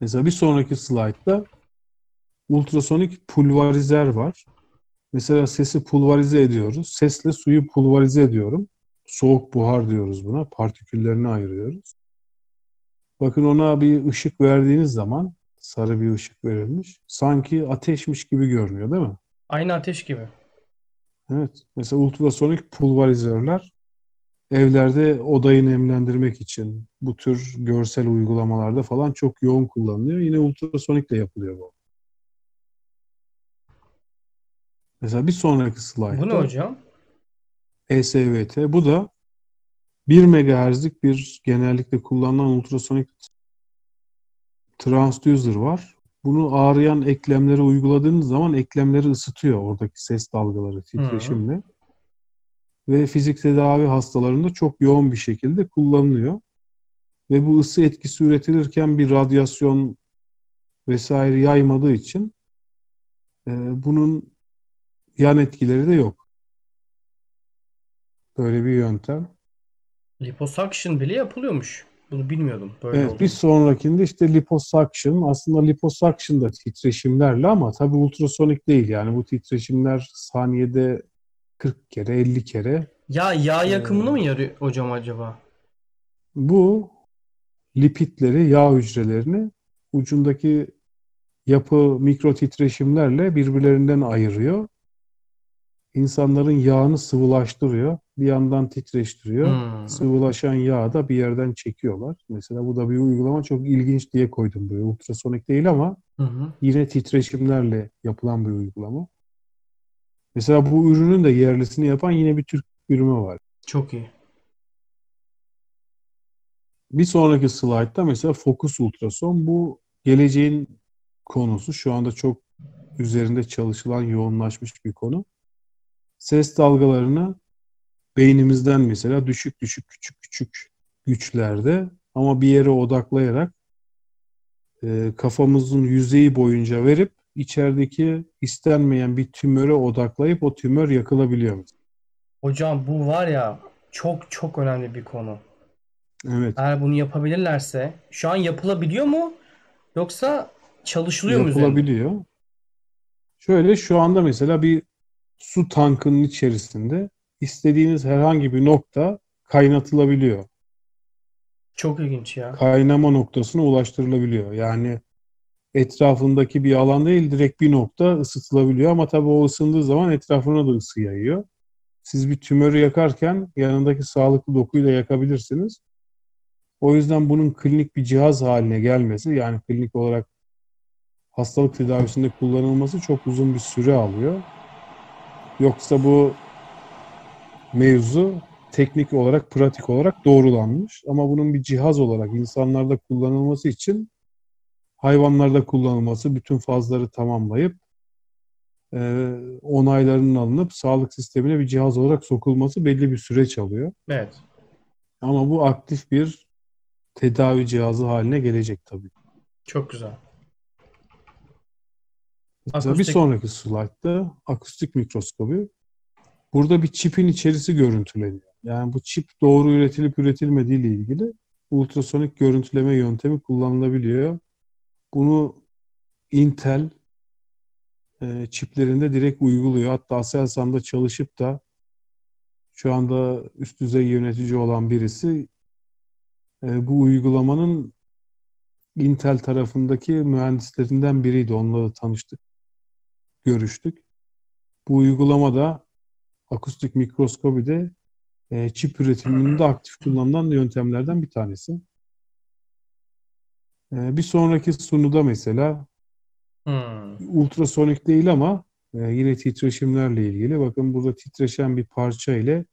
Mesela bir sonraki slaytta ultrasonik pulverizer var. Mesela sesi pulverize ediyoruz. Sesle suyu pulverize ediyorum. Soğuk buhar diyoruz buna. Partiküllerini ayırıyoruz. Bakın ona bir ışık verdiğiniz zaman sarı bir ışık verilmiş. Sanki ateşmiş gibi görünüyor değil mi? Aynı ateş gibi. Evet. Mesela ultrasonik pulverizörler evlerde odayı nemlendirmek için bu tür görsel uygulamalarda falan çok yoğun kullanılıyor. Yine ultrasonikle yapılıyor bu. Mesela bir sonraki slaytta Bu ne hocam? ESVT. Bu da 1 MHz'lik bir genellikle kullanılan ultrasonik transducer var. Bunu ağrıyan eklemlere uyguladığınız zaman eklemleri ısıtıyor oradaki ses dalgaları titreşimle. Ve fizik tedavi hastalarında çok yoğun bir şekilde kullanılıyor. Ve bu ısı etkisi üretilirken bir radyasyon vesaire yaymadığı için e, bunun yan etkileri de yok. Böyle bir yöntem. Liposuction bile yapılıyormuş. Bunu bilmiyordum. Böyle Evet, olduğunu. bir sonrakinde işte liposuction. Aslında liposuction da titreşimlerle ama tabii ultrasonik değil. Yani bu titreşimler saniyede 40 kere, 50 kere. Ya yağ yakımını Ee, mı yarıyor hocam acaba? Bu lipidleri, yağ hücrelerini ucundaki yapı mikro titreşimlerle birbirlerinden ayırıyor. İnsanların yağını sıvılaştırıyor. Bir yandan titreştiriyor. Hmm. Sıvılaşan yağı da bir yerden çekiyorlar. Mesela bu da bir uygulama çok ilginç diye koydum buraya. Ultrasonik değil ama Hı hı. yine titreşimlerle yapılan bir uygulama. Mesela bu ürünün de yerlisini yapan yine bir Türk firma var. Çok iyi. Bir sonraki slaytta mesela Focus Ultrason bu geleceğin konusu. Şu anda çok üzerinde çalışılan, yoğunlaşmış bir konu. Ses dalgalarını beynimizden mesela düşük düşük küçük küçük güçlerde ama bir yere odaklayarak e, kafamızın yüzeyi boyunca verip içerideki istenmeyen bir tümöre odaklayıp o tümör yakılabiliyor. Hocam bu var ya çok çok önemli bir konu. Evet. Eğer bunu yapabilirlerse şu an yapılabiliyor mu? Yoksa çalışılıyor mu üzerinde? yapılabiliyor. Şöyle şu anda mesela bir su tankının içerisinde istediğiniz herhangi bir nokta kaynatılabiliyor. Çok ilginç ya. Kaynama noktasına ulaştırılabiliyor. Yani etrafındaki bir alan değil direkt bir nokta ısıtılabiliyor ama tabii o ısındığı zaman etrafına da ısı yayıyor. Siz bir tümörü yakarken yanındaki sağlıklı dokuyu da yakabilirsiniz. O yüzden bunun klinik bir cihaz haline gelmesi yani klinik olarak hastalık tedavisinde kullanılması çok uzun bir süre alıyor. Yoksa bu mevzu teknik olarak, pratik olarak doğrulanmış. Ama bunun bir cihaz olarak insanlarda kullanılması için hayvanlarda kullanılması, bütün fazları tamamlayıp e, onaylarının alınıp sağlık sistemine bir cihaz olarak sokulması belli bir süreç alıyor. Evet. Ama bu aktif bir tedavi cihazı haline gelecek tabii. Çok güzel. Mesela bir Akustik- sonraki slaytta akustik mikroskobi. Burada bir çipin içerisi görüntüleniyor. Yani bu çip doğru üretilip üretilmediği ile ilgili ultrasonik görüntüleme yöntemi kullanılabiliyor. Bunu Intel e, çiplerinde direkt uyguluyor. Hatta Aselsan'da çalışıp da şu anda üst düzey yönetici olan birisi e, bu uygulamanın Intel tarafındaki mühendislerinden biriydi. Onunla da tanıştık, görüştük. Bu uygulamada akustik mikroskobide e, çip üretiminde aktif kullanılan yöntemlerden bir tanesi. E, bir sonraki sunuda mesela Hmm. ultrasonik değil ama e, yine titreşimlerle ilgili. Bakın burada titreşen bir parça ile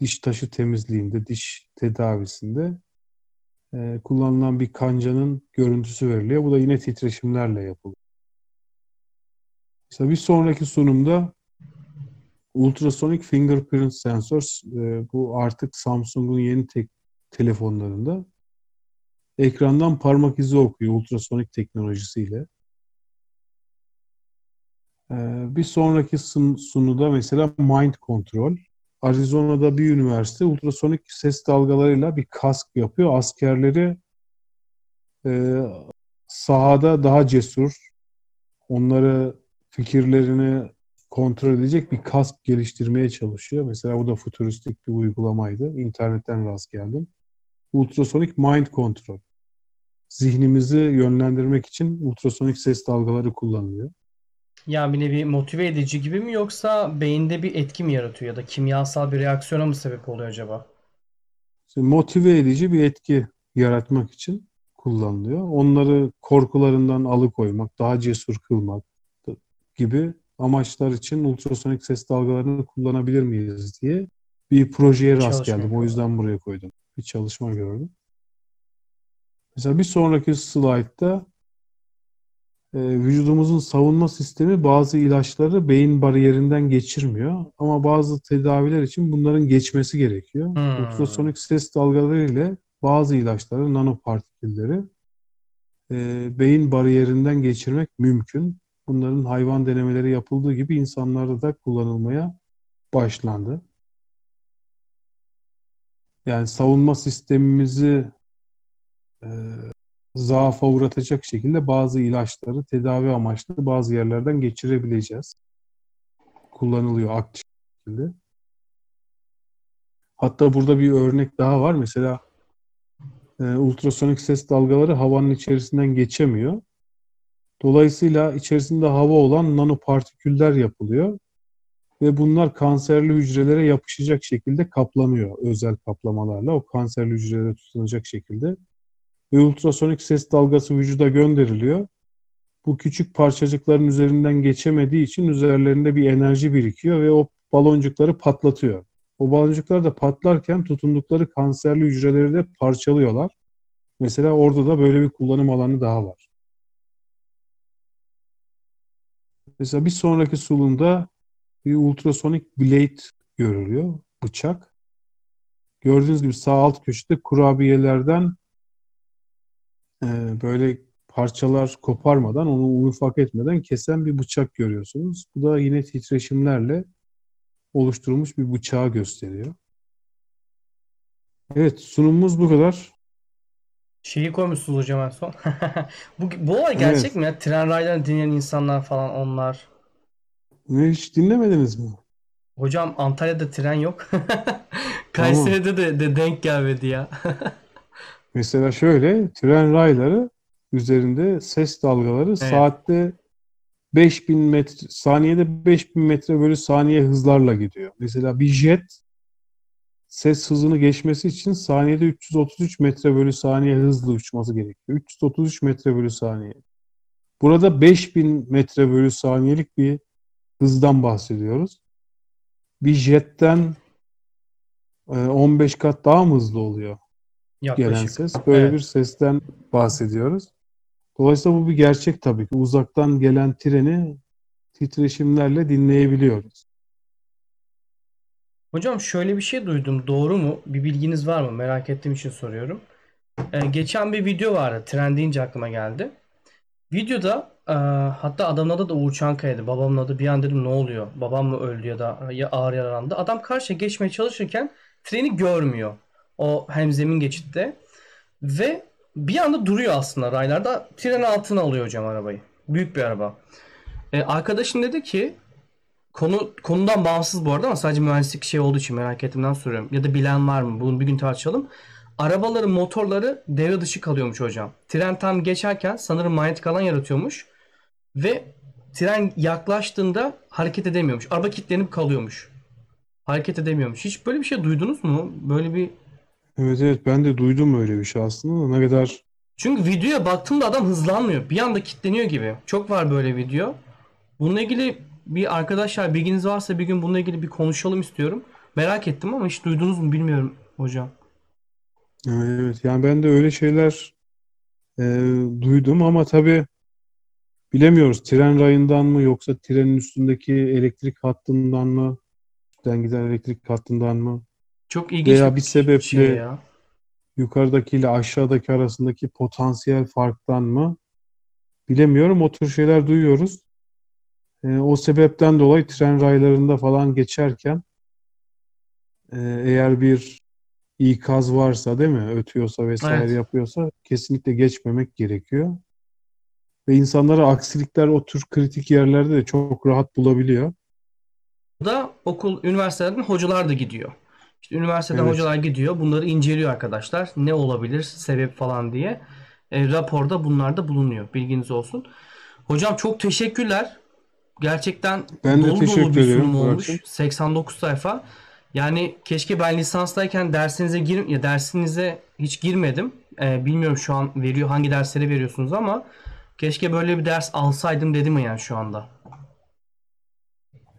diş taşı temizliğinde, diş tedavisinde e, kullanılan bir kancanın görüntüsü veriliyor. Bu da yine titreşimlerle yapılıyor. Mesela bir sonraki sunumda ultrasonic fingerprint sensors e, bu artık Samsung'un yeni tek telefonlarında ekrandan parmak izi okuyor ultrasonik teknolojisiyle. Ee, Bir sonraki sun- sunuda mesela Mind Control. Arizona'da bir üniversite ultrasonik ses dalgalarıyla bir kask yapıyor. Askerleri e, sahada daha cesur, onları fikirlerini kontrol edecek bir kask geliştirmeye çalışıyor. Mesela bu da fütüristik bir uygulamaydı. İnternetten rast geldim. Ultrasonik Mind Control. Zihnimizi yönlendirmek için ultrasonik ses dalgaları kullanılıyor. Yani bir nevi motive edici gibi mi yoksa beyinde bir etki mi yaratıyor ya da kimyasal bir reaksiyona mı sebep oluyor acaba? İşte motive edici bir etki yaratmak için kullanılıyor. Onları korkularından alıkoymak, daha cesur kılmak gibi amaçlar için ultrasonik ses dalgalarını kullanabilir miyiz diye bir projeye rast Çalışma geldim. O yüzden buraya koydum. Bir çalışma gördüm. Mesela bir sonraki slaytta e, vücudumuzun savunma sistemi bazı ilaçları beyin bariyerinden geçirmiyor. Ama bazı tedaviler için bunların geçmesi gerekiyor. Hmm. Ultrasonik ses dalgaları ile bazı ilaçları, nanopartikülleri e, beyin bariyerinden geçirmek mümkün. Bunların hayvan denemeleri yapıldığı gibi insanlarda da kullanılmaya başlandı. Yani savunma sistemimizi e, zaafa uğratacak şekilde bazı ilaçları tedavi amaçlı bazı yerlerden geçirebileceğiz. Kullanılıyor aktif şekilde. Hatta burada bir örnek daha var. Mesela e, ultrasonik ses dalgaları havanın içerisinden geçemiyor. Dolayısıyla içerisinde hava olan nanopartiküller yapılıyor ve bunlar kanserli hücrelere yapışacak şekilde kaplanıyor özel kaplamalarla. O kanserli hücrelere tutunacak şekilde. Ve ultrasonik ses dalgası vücuda gönderiliyor. Bu küçük parçacıkların üzerinden geçemediği için üzerlerinde bir enerji birikiyor ve o baloncukları patlatıyor. O baloncuklar da patlarken tutundukları kanserli hücreleri de parçalıyorlar. Mesela orada da böyle bir kullanım alanı daha var. Mesela bir sonraki sulumda bir ultrasonik blade görülüyor, bıçak. Gördüğünüz gibi sağ alt köşede kurabiyelerden e, böyle parçalar koparmadan, onu ufak etmeden kesen bir bıçak görüyorsunuz. Bu da yine titreşimlerle oluşturulmuş bir bıçağı gösteriyor. Evet, sunumumuz bu kadar. Şeyi koymuşsunuz hocam en son. Bu, bu olay gerçek Evet. mi ya? Tren raylarını dinleyen insanlar falan onlar. Ne hiç dinlemediniz mi? Hocam Antalya'da tren yok. Kayseri'de de, de denk gelmedi ya. Mesela şöyle, tren rayları üzerinde ses dalgaları saatte 5000 metre, saniyede 5000 metre bölü saniye hızlarla gidiyor. Mesela bir jet ses hızını geçmesi için saniyede 333 metre bölü saniye hızla uçması gerekiyor. 333 metre bölü saniye. Burada 5000 metre bölü saniyelik bir hızdan bahsediyoruz. Bir jetten e, 15 kat daha mı hızlı oluyor gelen Yaklaşık. ses? Böyle Evet. bir sesten bahsediyoruz. Dolayısıyla bu bir gerçek tabii ki. Uzaktan gelen treni titreşimlerle dinleyebiliyoruz. Hocam şöyle bir şey duydum. Doğru mu? Bir bilginiz var mı? Merak ettiğim için soruyorum. Ee, geçen bir video vardı. Tren deyince aklıma geldi. Videoda e, hatta adamın adı da Uğur Çankaya'ydı. Babamın adı bir an dedim ne oluyor? Babam mı öldü ya da ya ağır yaralandı. Adam karşıya geçmeye çalışırken treni görmüyor. O hemzemin geçitte. Ve bir anda duruyor aslında raylarda. Tren altına alıyor hocam arabayı. Büyük bir araba. E, arkadaşım dedi ki Konu konudan bağımsız bu arada ama sadece mühendislik şey olduğu için merak ettiğimden soruyorum. Ya da bilen var mı? Bunu bir gün tartışalım. Arabaların motorları devre dışı kalıyormuş hocam. Tren tam geçerken sanırım manyetik alan yaratıyormuş. Ve tren yaklaştığında hareket edemiyormuş. Araba kilitlenip kalıyormuş. Hareket edemiyormuş. Hiç böyle bir şey duydunuz mu? Böyle bir Evet evet ben de duydum öyle bir şey aslında da ne kadar Çünkü videoya baktığımda adam hızlanmıyor. Bir anda kilitleniyor gibi. Çok var böyle video. Bununla ilgili bir arkadaşlar bilginiz varsa bir gün bununla ilgili bir konuşalım istiyorum. Merak ettim ama hiç duydunuz mu bilmiyorum hocam. Evet, yani ben de öyle şeyler e, duydum ama tabii bilemiyoruz. Tren rayından mı yoksa trenin üstündeki elektrik hattından mı, üstten giden elektrik hattından mı Çok ilginç veya bir sebeple şey ya. yukarıdakiyle aşağıdaki arasındaki potansiyel farktan mı bilemiyorum. O tür şeyler duyuyoruz. E, o sebepten dolayı tren raylarında falan geçerken e, eğer bir ikaz varsa değil mi? Ötüyorsa vesaire Evet. yapıyorsa kesinlikle geçmemek gerekiyor. Ve insanlara aksilikler o tür kritik yerlerde de çok rahat bulabiliyor. da okul, üniversitelerden hocalar da gidiyor. İşte üniversiteden Evet. hocalar gidiyor. Bunları inceliyor arkadaşlar. Ne olabilir, sebep falan diye. E, raporda bunlar da bulunuyor. Bilginiz olsun. Hocam çok teşekkürler. Gerçekten Ben de dolu dolu teşekkür bir sunum olmuş. Burak'cığım. 89 sayfa. Yani keşke ben lisanstayken dersinize gir ya dersinize hiç girmedim. E, bilmiyorum şu an veriyor hangi dersleri veriyorsunuz ama keşke böyle bir ders alsaydım dedim yani şu anda.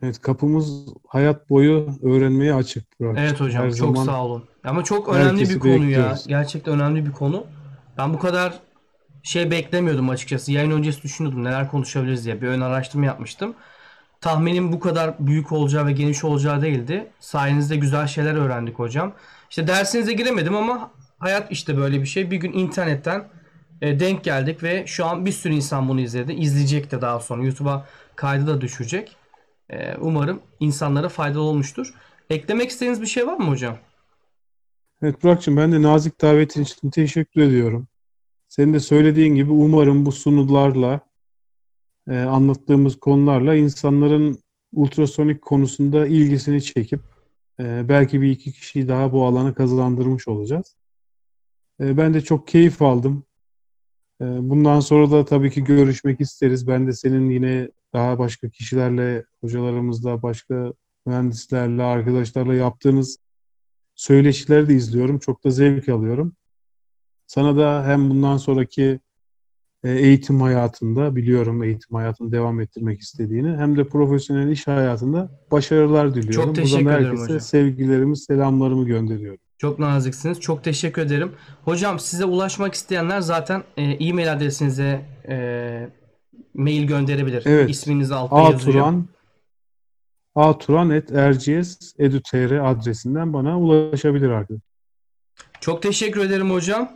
Evet kapımız hayat boyu öğrenmeye açık Burak. Evet hocam Her çok zaman sağ olun. Ama çok önemli bir konu ya. bekliyoruz. Gerçekten önemli bir konu. Ben bu kadar şey beklemiyordum açıkçası. Yayın öncesi düşünüyordum neler konuşabiliriz diye. Bir ön araştırma yapmıştım. Tahminim bu kadar büyük olacağı ve geniş olacağı değildi. Sayenizde güzel şeyler öğrendik hocam. İşte dersinize giremedim ama hayat işte böyle bir şey. Bir gün internetten e, denk geldik ve şu an bir sürü insan bunu izledi. İzleyecek de daha sonra. YouTube'a kaydı da düşecek. E, umarım insanlara faydalı olmuştur. Eklemek istediğiniz bir şey var mı hocam? Evet Burak'cığım ben de nazik davetin için teşekkür ediyorum. Senin de söylediğin gibi umarım bu sunularla e, anlattığımız konularla insanların ultrasonik konusunda ilgisini çekip e, belki bir iki kişiyi daha bu alana kazandırmış olacağız. E, ben de çok keyif aldım. E, bundan sonra da tabii ki görüşmek isteriz. Ben de senin yine daha başka kişilerle, hocalarımızla, başka mühendislerle, arkadaşlarla yaptığınız söyleşileri de izliyorum. Çok da zevk alıyorum. Sana da hem bundan sonraki e, eğitim hayatında biliyorum eğitim hayatını devam ettirmek istediğini hem de profesyonel iş hayatında başarılar diliyorum. Çok teşekkür Buradan ederim herkese hocam. sevgilerimi, selamlarımı gönderiyorum. Çok naziksiniz. Çok teşekkür ederim. Hocam size ulaşmak isteyenler zaten e, e-mail adresinize e, mail gönderebilir. Evet. İsminiz altta yazıyor. Aturan aturan.ercs.edu.tr adresinden bana ulaşabilir arkadaşlar. Çok teşekkür ederim hocam.